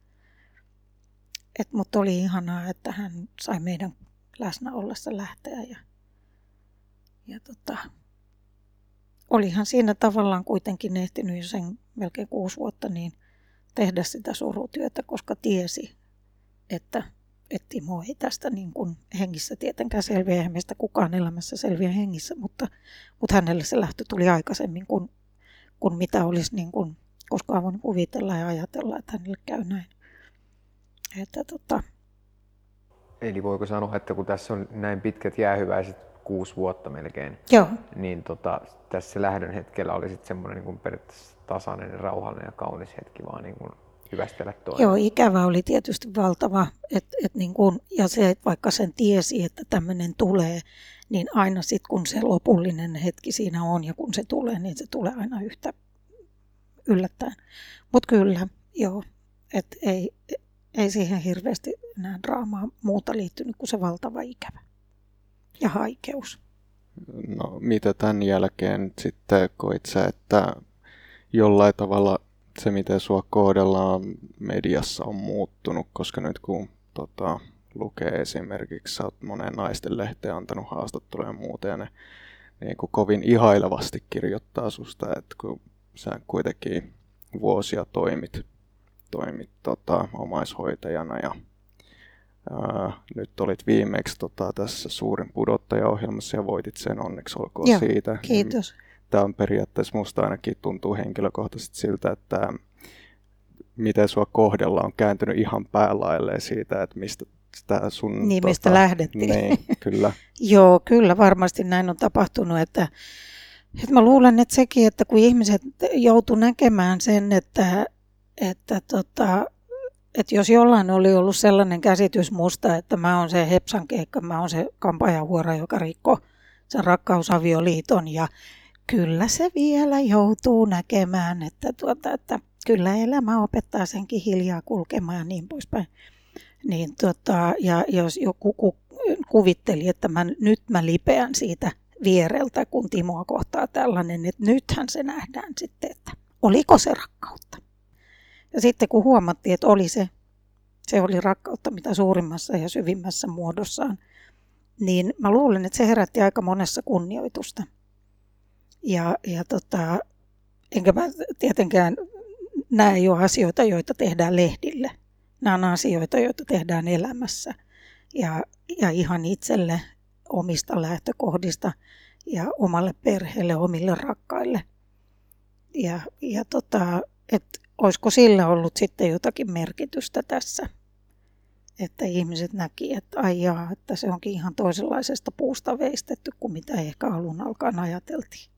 E: Et, oli ihanaa, että hän sai meidän läsnä ollessa lähteä. Ja, ja tota, olihan siinä tavallaan kuitenkin ehtinyt jo sen melkein kuusi vuotta, niin – tehdä sitä surutyötä, koska tiesi, että, että Timo ei tästä niin kuin hengissä tietenkään selviä, eihän meistä kukaan elämässä selviä hengissä, mutta, mutta hänelle se lähtö tuli aikaisemmin kuin, kuin mitä olisi niin kuin koskaan voinut kuvitella ja ajatella, että hänelle käy näin. Että, tota...
F: Eli voiko sanoa, että kun tässä on näin pitkät jäähyväiset kuusi vuotta melkein,
E: Joo.
F: niin tota, tässä lähdön hetkellä oli sitten semmoinen niin periaatteessa tasainen, rauhallinen ja kaunis hetki vaan niin kuin hyvästellä toinen.
E: Joo, ikävä oli tietysti valtava. Et, et niin kun, ja se, että vaikka sen tiesi, että tämmöinen tulee, niin aina sitten kun se lopullinen hetki siinä on ja kun se tulee, niin se tulee aina yhtä yllättäen. Mutta kyllä, joo, että ei, ei siihen hirveästi enää draamaa muuta liittynyt kuin se valtava ikävä ja haikeus.
C: No mitä tämän jälkeen sitten koit sä, että jollain tavalla se, miten sua kohdellaan mediassa on muuttunut, koska nyt kun tota, lukee esimerkiksi, sä oot moneen naisten lehteen antanut haastatteluja ja muuta, ja ne niin kuin kovin ihailevasti kirjoittaa susta, että kun sä kuitenkin vuosia toimit, toimit tota, omaishoitajana ja ää, nyt olit viimeksi tota, tässä suurin pudottajaohjelmassa ja voitit sen onneksi olkoon
E: Joo,
C: siitä.
E: Kiitos
C: tämä on periaatteessa musta ainakin tuntuu henkilökohtaisesti siltä, että miten sua kohdella on kääntynyt ihan päälailleen siitä, että mistä sitä sun...
E: Niin, tota, mistä lähdettiin.
C: Niin, kyllä.
E: Joo, kyllä varmasti näin on tapahtunut, että, että mä luulen, että sekin, että kun ihmiset joutuu näkemään sen, että, että tota, että jos jollain oli ollut sellainen käsitys musta, että mä oon se hepsan keikka, mä oon se kampajahuora, joka rikko sen rakkausavioliiton ja kyllä se vielä joutuu näkemään, että, tuota, että kyllä elämä opettaa senkin hiljaa kulkemaan ja niin poispäin. Niin tota, ja jos joku ku, kuvitteli, että mä, nyt mä lipeän siitä viereltä, kun Timoa kohtaa tällainen, että nythän se nähdään sitten, että oliko se rakkautta. Ja sitten kun huomattiin, että oli se, se oli rakkautta mitä suurimmassa ja syvimmässä muodossaan, niin mä luulen, että se herätti aika monessa kunnioitusta. Ja, ja tota, enkä mä tietenkään näe jo asioita, joita tehdään lehdille. Nämä on asioita, joita tehdään elämässä. Ja, ja ihan itselle omista lähtökohdista ja omalle perheelle, omille rakkaille. Ja, ja tota, että olisiko sillä ollut sitten jotakin merkitystä tässä, että ihmiset näki, että ai jaa, että se onkin ihan toisenlaisesta puusta veistetty kuin mitä ehkä alun alkaen ajateltiin.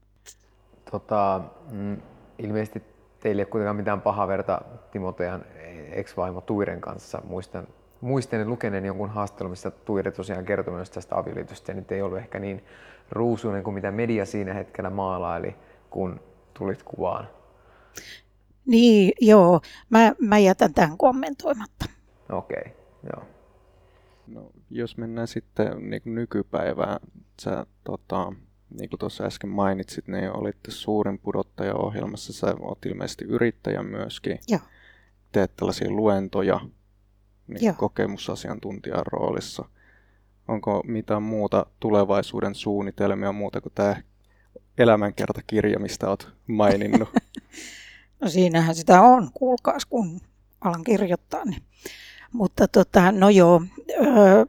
F: Tota, mm, ilmeisesti teille ei ole kuitenkaan mitään pahaa verta Timotean ex-vaimo Tuiren kanssa. Muistan, muistan lukeneen jonkun haastattelun, missä Tuire tosiaan kertoi myös tästä avioliitosta ja nyt ei ollut ehkä niin ruusuinen kuin mitä media siinä hetkellä maalaili, kun tulit kuvaan.
E: Niin, joo. Mä, mä jätän tämän kommentoimatta.
F: Okei, okay, joo.
C: No, jos mennään sitten niin nykypäivään, sä tota, niin kuin tuossa äsken mainitsit, niin olitte suurin pudottaja ohjelmassa. Sä oot ilmeisesti yrittäjä myöskin.
E: Joo.
C: Teet tällaisia luentoja niin kokemusasiantuntijan roolissa. Onko mitään muuta tulevaisuuden suunnitelmia muuta kuin tämä elämänkertakirja, mistä olet maininnut?
E: no siinähän sitä on, kuulkaas kun alan kirjoittaa. Niin. Mutta tota, no joo, öö,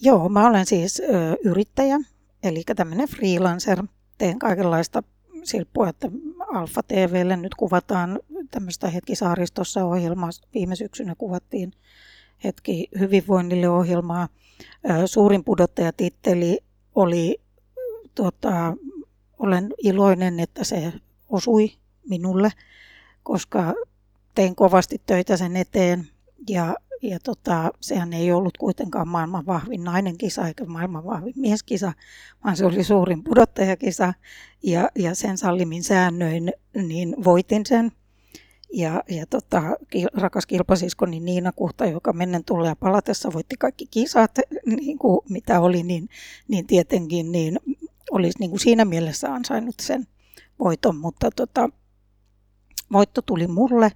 E: joo, mä olen siis öö, yrittäjä, Eli tämmöinen freelancer, teen kaikenlaista silppua, että Alfa TVlle nyt kuvataan tämmöistä hetkisaaristossa ohjelmaa. Viime syksynä kuvattiin hetki hyvinvoinnille ohjelmaa. Suurin pudottajatitteli oli, tuota, olen iloinen, että se osui minulle, koska tein kovasti töitä sen eteen ja ja tota, sehän ei ollut kuitenkaan maailman vahvin nainen kisa eikä maailman vahvin mieskisa, vaan se oli suurin pudottajakisa. Ja, ja sen sallimin säännöin niin voitin sen. Ja, ja tota, rakas kilpasiskoni Niina Kuhta, joka mennen tulee ja palatessa voitti kaikki kisat, niin kuin mitä oli, niin, niin tietenkin niin olisi niin kuin siinä mielessä ansainnut sen voiton, mutta tota, voitto tuli mulle.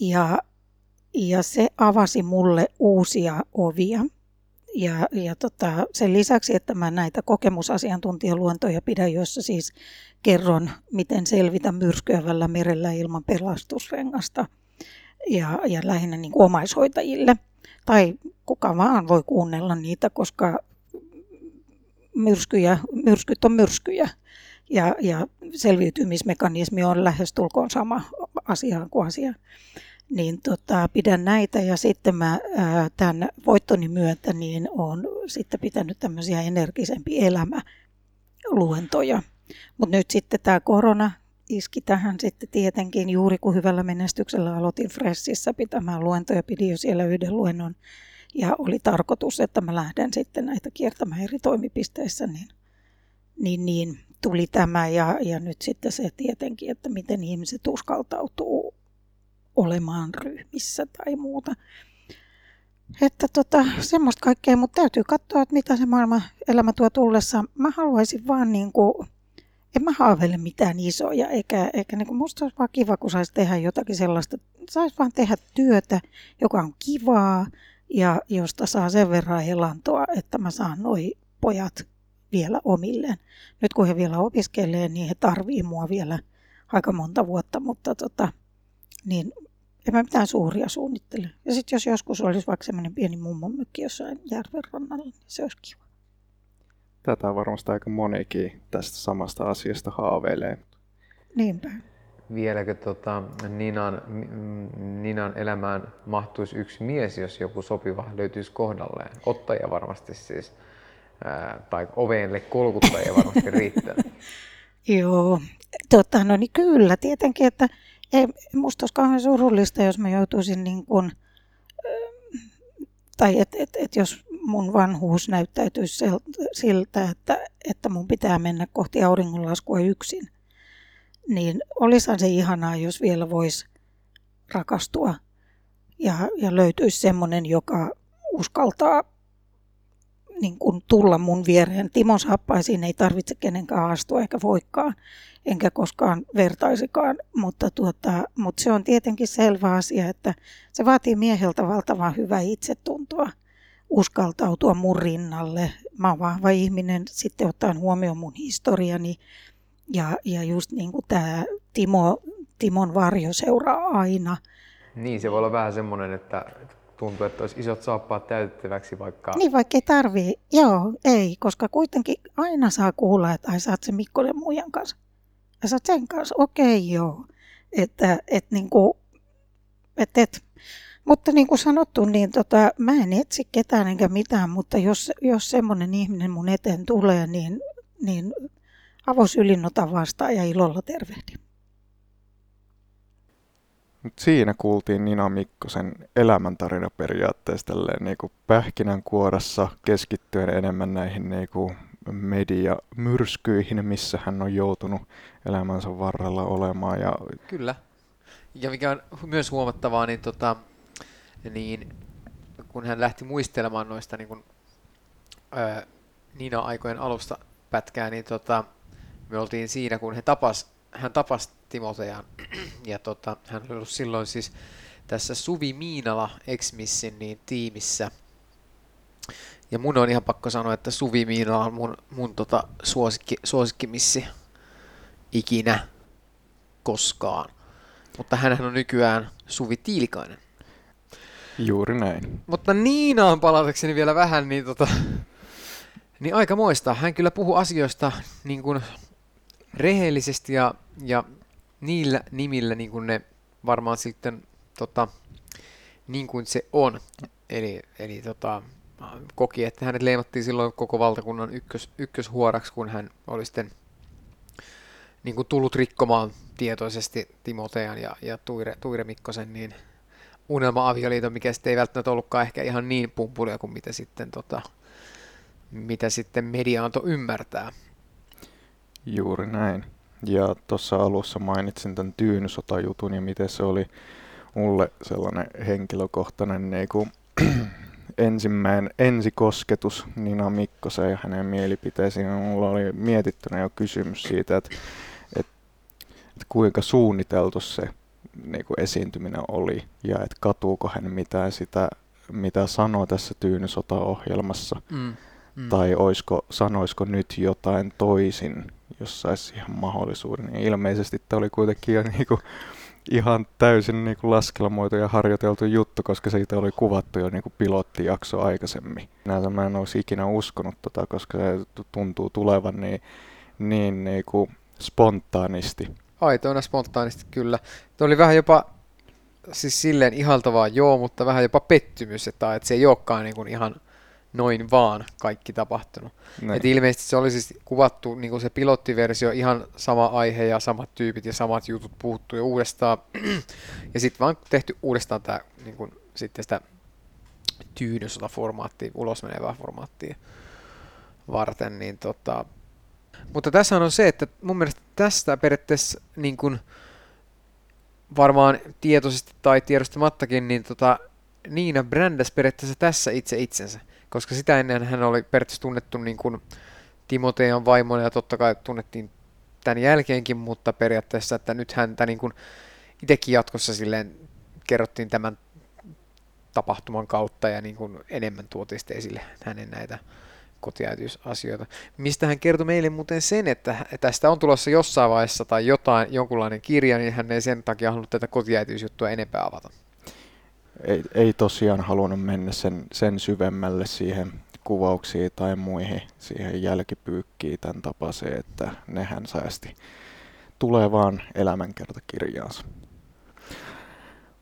E: Ja ja se avasi mulle uusia ovia. Ja, ja tota, sen lisäksi, että mä näitä kokemusasiantuntijaluontoja pidän, joissa siis kerron, miten selvitä myrskyävällä merellä ilman pelastusrengasta ja, ja lähinnä niin kuin omaishoitajille. Tai kuka vaan voi kuunnella niitä, koska myrskyjä, myrskyt on myrskyjä. Ja, ja selviytymismekanismi on lähestulkoon sama asia kuin asia niin tota, pidän näitä ja sitten mä ää, tämän voittoni myötä niin on sitten pitänyt tämmöisiä energisempi elämä luentoja. Mutta nyt sitten tämä korona iski tähän sitten tietenkin juuri kun hyvällä menestyksellä aloitin Fressissä pitämään luentoja, pidin jo siellä yhden luennon ja oli tarkoitus, että mä lähden sitten näitä kiertämään eri toimipisteissä, niin, niin, niin tuli tämä ja, ja nyt sitten se tietenkin, että miten ihmiset uskaltautuu olemaan ryhmissä tai muuta. Että tota, semmoista kaikkea, mutta täytyy katsoa, että mitä se maailman elämä tuo tullessa. Mä haluaisin vaan niin kuin, en mä haaveile mitään isoja, eikä, eikä niin kuin musta olisi vaan kiva, kun saisi tehdä jotakin sellaista, saisi vaan tehdä työtä, joka on kivaa ja josta saa sen verran elantoa, että mä saan noi pojat vielä omilleen. Nyt kun he vielä opiskelee, niin he tarvii mua vielä aika monta vuotta, mutta tota, niin en mä mitään suuria suunnittele. Ja sitten jos joskus olisi vaikka semmoinen pieni mummonmökki jossain järven rannalla, niin se olisi kiva.
C: Tätä varmasti aika monikin tästä samasta asiasta haaveilee.
E: Niinpä.
F: Vieläkö tota, Ninan, Ninan elämään mahtuisi yksi mies, jos joku sopiva löytyisi kohdalleen? Ottaja varmasti siis, ää, tai oveenle kolkuttajia varmasti riittää.
E: Joo, tota, no niin kyllä, tietenkin, että ei, musta olisi kauhean surullista, jos mä joutuisin niin kuin tai että et, et jos mun vanhuus näyttäytyisi siltä, että, että mun pitää mennä kohti auringonlaskua yksin, niin olisihan se ihanaa, jos vielä voisi rakastua ja, ja löytyisi semmoinen, joka uskaltaa niin kuin tulla mun viereen. Timon saappaisiin ei tarvitse kenenkään astua eikä voikaan, enkä koskaan vertaisikaan, mutta, tuota, mutta se on tietenkin selvä asia, että se vaatii mieheltä valtavan hyvää itsetuntoa uskaltautua mun rinnalle. Mä oon vahva ihminen, sitten ottaen huomioon mun historiani ja, ja just niin kuin tämä Timo, Timon varjo seuraa aina.
F: Niin, se voi olla vähän semmoinen, että tuntuu, että olisi isot saappaat täytettäväksi vaikka...
E: Niin, vaikka ei tarvii. Joo, ei, koska kuitenkin aina saa kuulla, että ai sä oot se Mikkonen muijan kanssa. Ja sä oot sen kanssa, okei okay, joo. Että et, niin kuin, et, et. Mutta niin kuin sanottu, niin tota, mä en etsi ketään enkä mitään, mutta jos, jos semmoinen ihminen mun eteen tulee, niin, niin avosylin otan vastaan ja ilolla tervehdin.
C: Mut siinä kuultiin Nina Mikkosen elämäntarina periaatteessa tälleen niin kuin pähkinänkuorassa keskittyen enemmän näihin niin kuin mediamyrskyihin, missä hän on joutunut elämänsä varrella olemaan. Ja...
D: Kyllä. Ja mikä on myös huomattavaa, niin, tota, niin kun hän lähti muistelemaan noista niin kuin, ää, Nina-aikojen alusta pätkää, niin tota, me oltiin siinä, kun he tapas, hän tapasi Timotean. ja tota, hän oli ollut silloin siis tässä Suvi Miinala Exmissin niin tiimissä. Ja mun on ihan pakko sanoa, että Suvi Miinala on mun, mun tota suosikki, suosikkimissi ikinä koskaan. Mutta hän on nykyään Suvi Tiilikainen.
C: Juuri näin.
D: Mutta Niinaan palatakseni vielä vähän, niin, tota, niin aika moista. Hän kyllä puhuu asioista niin kuin rehellisesti ja, ja niillä nimillä niin kuin ne varmaan sitten tota, niin kuin se on. Eli, eli tota, koki, että hänet leimattiin silloin koko valtakunnan ykkös, ykköshuoraksi, kun hän oli sitten niin kuin tullut rikkomaan tietoisesti Timotean ja, ja Tuire, Tuire Mikkosen niin unelma-avioliiton, mikä sitten ei välttämättä ollutkaan ehkä ihan niin pumpulia kuin mitä sitten, tota, mitä sitten media antoi ymmärtää.
C: Juuri näin. Ja tuossa alussa mainitsin tämän tyynysotajutun ja miten se oli mulle sellainen henkilökohtainen niin kuin, ensimmäinen ensikosketus Nina Mikkoseen ja hänen mielipiteisiin. Mulla oli mietittynä jo kysymys siitä, että, että, että kuinka suunniteltu se niin kuin esiintyminen oli ja että katuuko hän mitään sitä, mitä sanoo tässä Tyynysota-ohjelmassa. Mm. Mm. Tai oisko, sanoisiko nyt jotain toisin, jos saisi ihan mahdollisuuden. Ja ilmeisesti tämä oli kuitenkin jo niinku ihan täysin niinku laskelmoitu ja harjoiteltu juttu, koska siitä oli kuvattu jo niinku pilottijakso aikaisemmin. Näitä mä en olisi ikinä uskonut tota, koska se tuntuu tulevan niin, niin niinku spontaanisti.
D: Aitoina spontaanisti kyllä. Tuo oli vähän jopa siis silleen ihaltavaa joo, mutta vähän jopa pettymys, että, että se ei olekaan niin kuin ihan noin vaan kaikki tapahtunut. Et ilmeisesti se oli siis kuvattu niin kuin se pilottiversio, ihan sama aihe ja samat tyypit ja samat jutut puhuttu jo uudestaan. ja sitten vaan tehty uudestaan tämä niin kuin, sitten sitä tyynysota formaattia, ulos menevää formaattia varten. Niin tota. Mutta tässä on se, että mun mielestä tästä periaatteessa niin kuin, varmaan tietoisesti tai tiedostamattakin, niin tota, Niina brändäsi periaatteessa tässä itse itsensä koska sitä ennen hän oli periaatteessa tunnettu niin kuin Timotean vaimona ja totta kai tunnettiin tämän jälkeenkin, mutta periaatteessa, että nyt häntä niin kuin itsekin jatkossa silleen kerrottiin tämän tapahtuman kautta ja niin kuin enemmän tuotiin esille hänen näitä kotiäityysasioita. Mistä hän kertoi meille muuten sen, että tästä on tulossa jossain vaiheessa tai jotain, jonkunlainen kirja, niin hän ei sen takia halunnut tätä kotiäitiysjuttua enempää avata
C: ei, ei tosiaan halunnut mennä sen, sen syvemmälle siihen kuvauksiin tai muihin, siihen jälkipyykkiin tämän tapaiseen, että nehän säästi tulevaan elämänkertakirjaansa.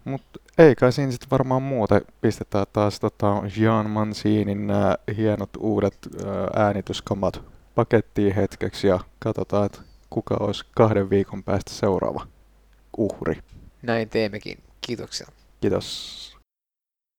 C: Mutta ei kai siinä sitten varmaan muuta. Pistetään taas tota Jean Mancinin nämä hienot uudet äänityskamat pakettiin hetkeksi ja katsotaan, että kuka olisi kahden viikon päästä seuraava uhri.
D: Näin teemmekin. Kiitoksia.
C: Kiitos.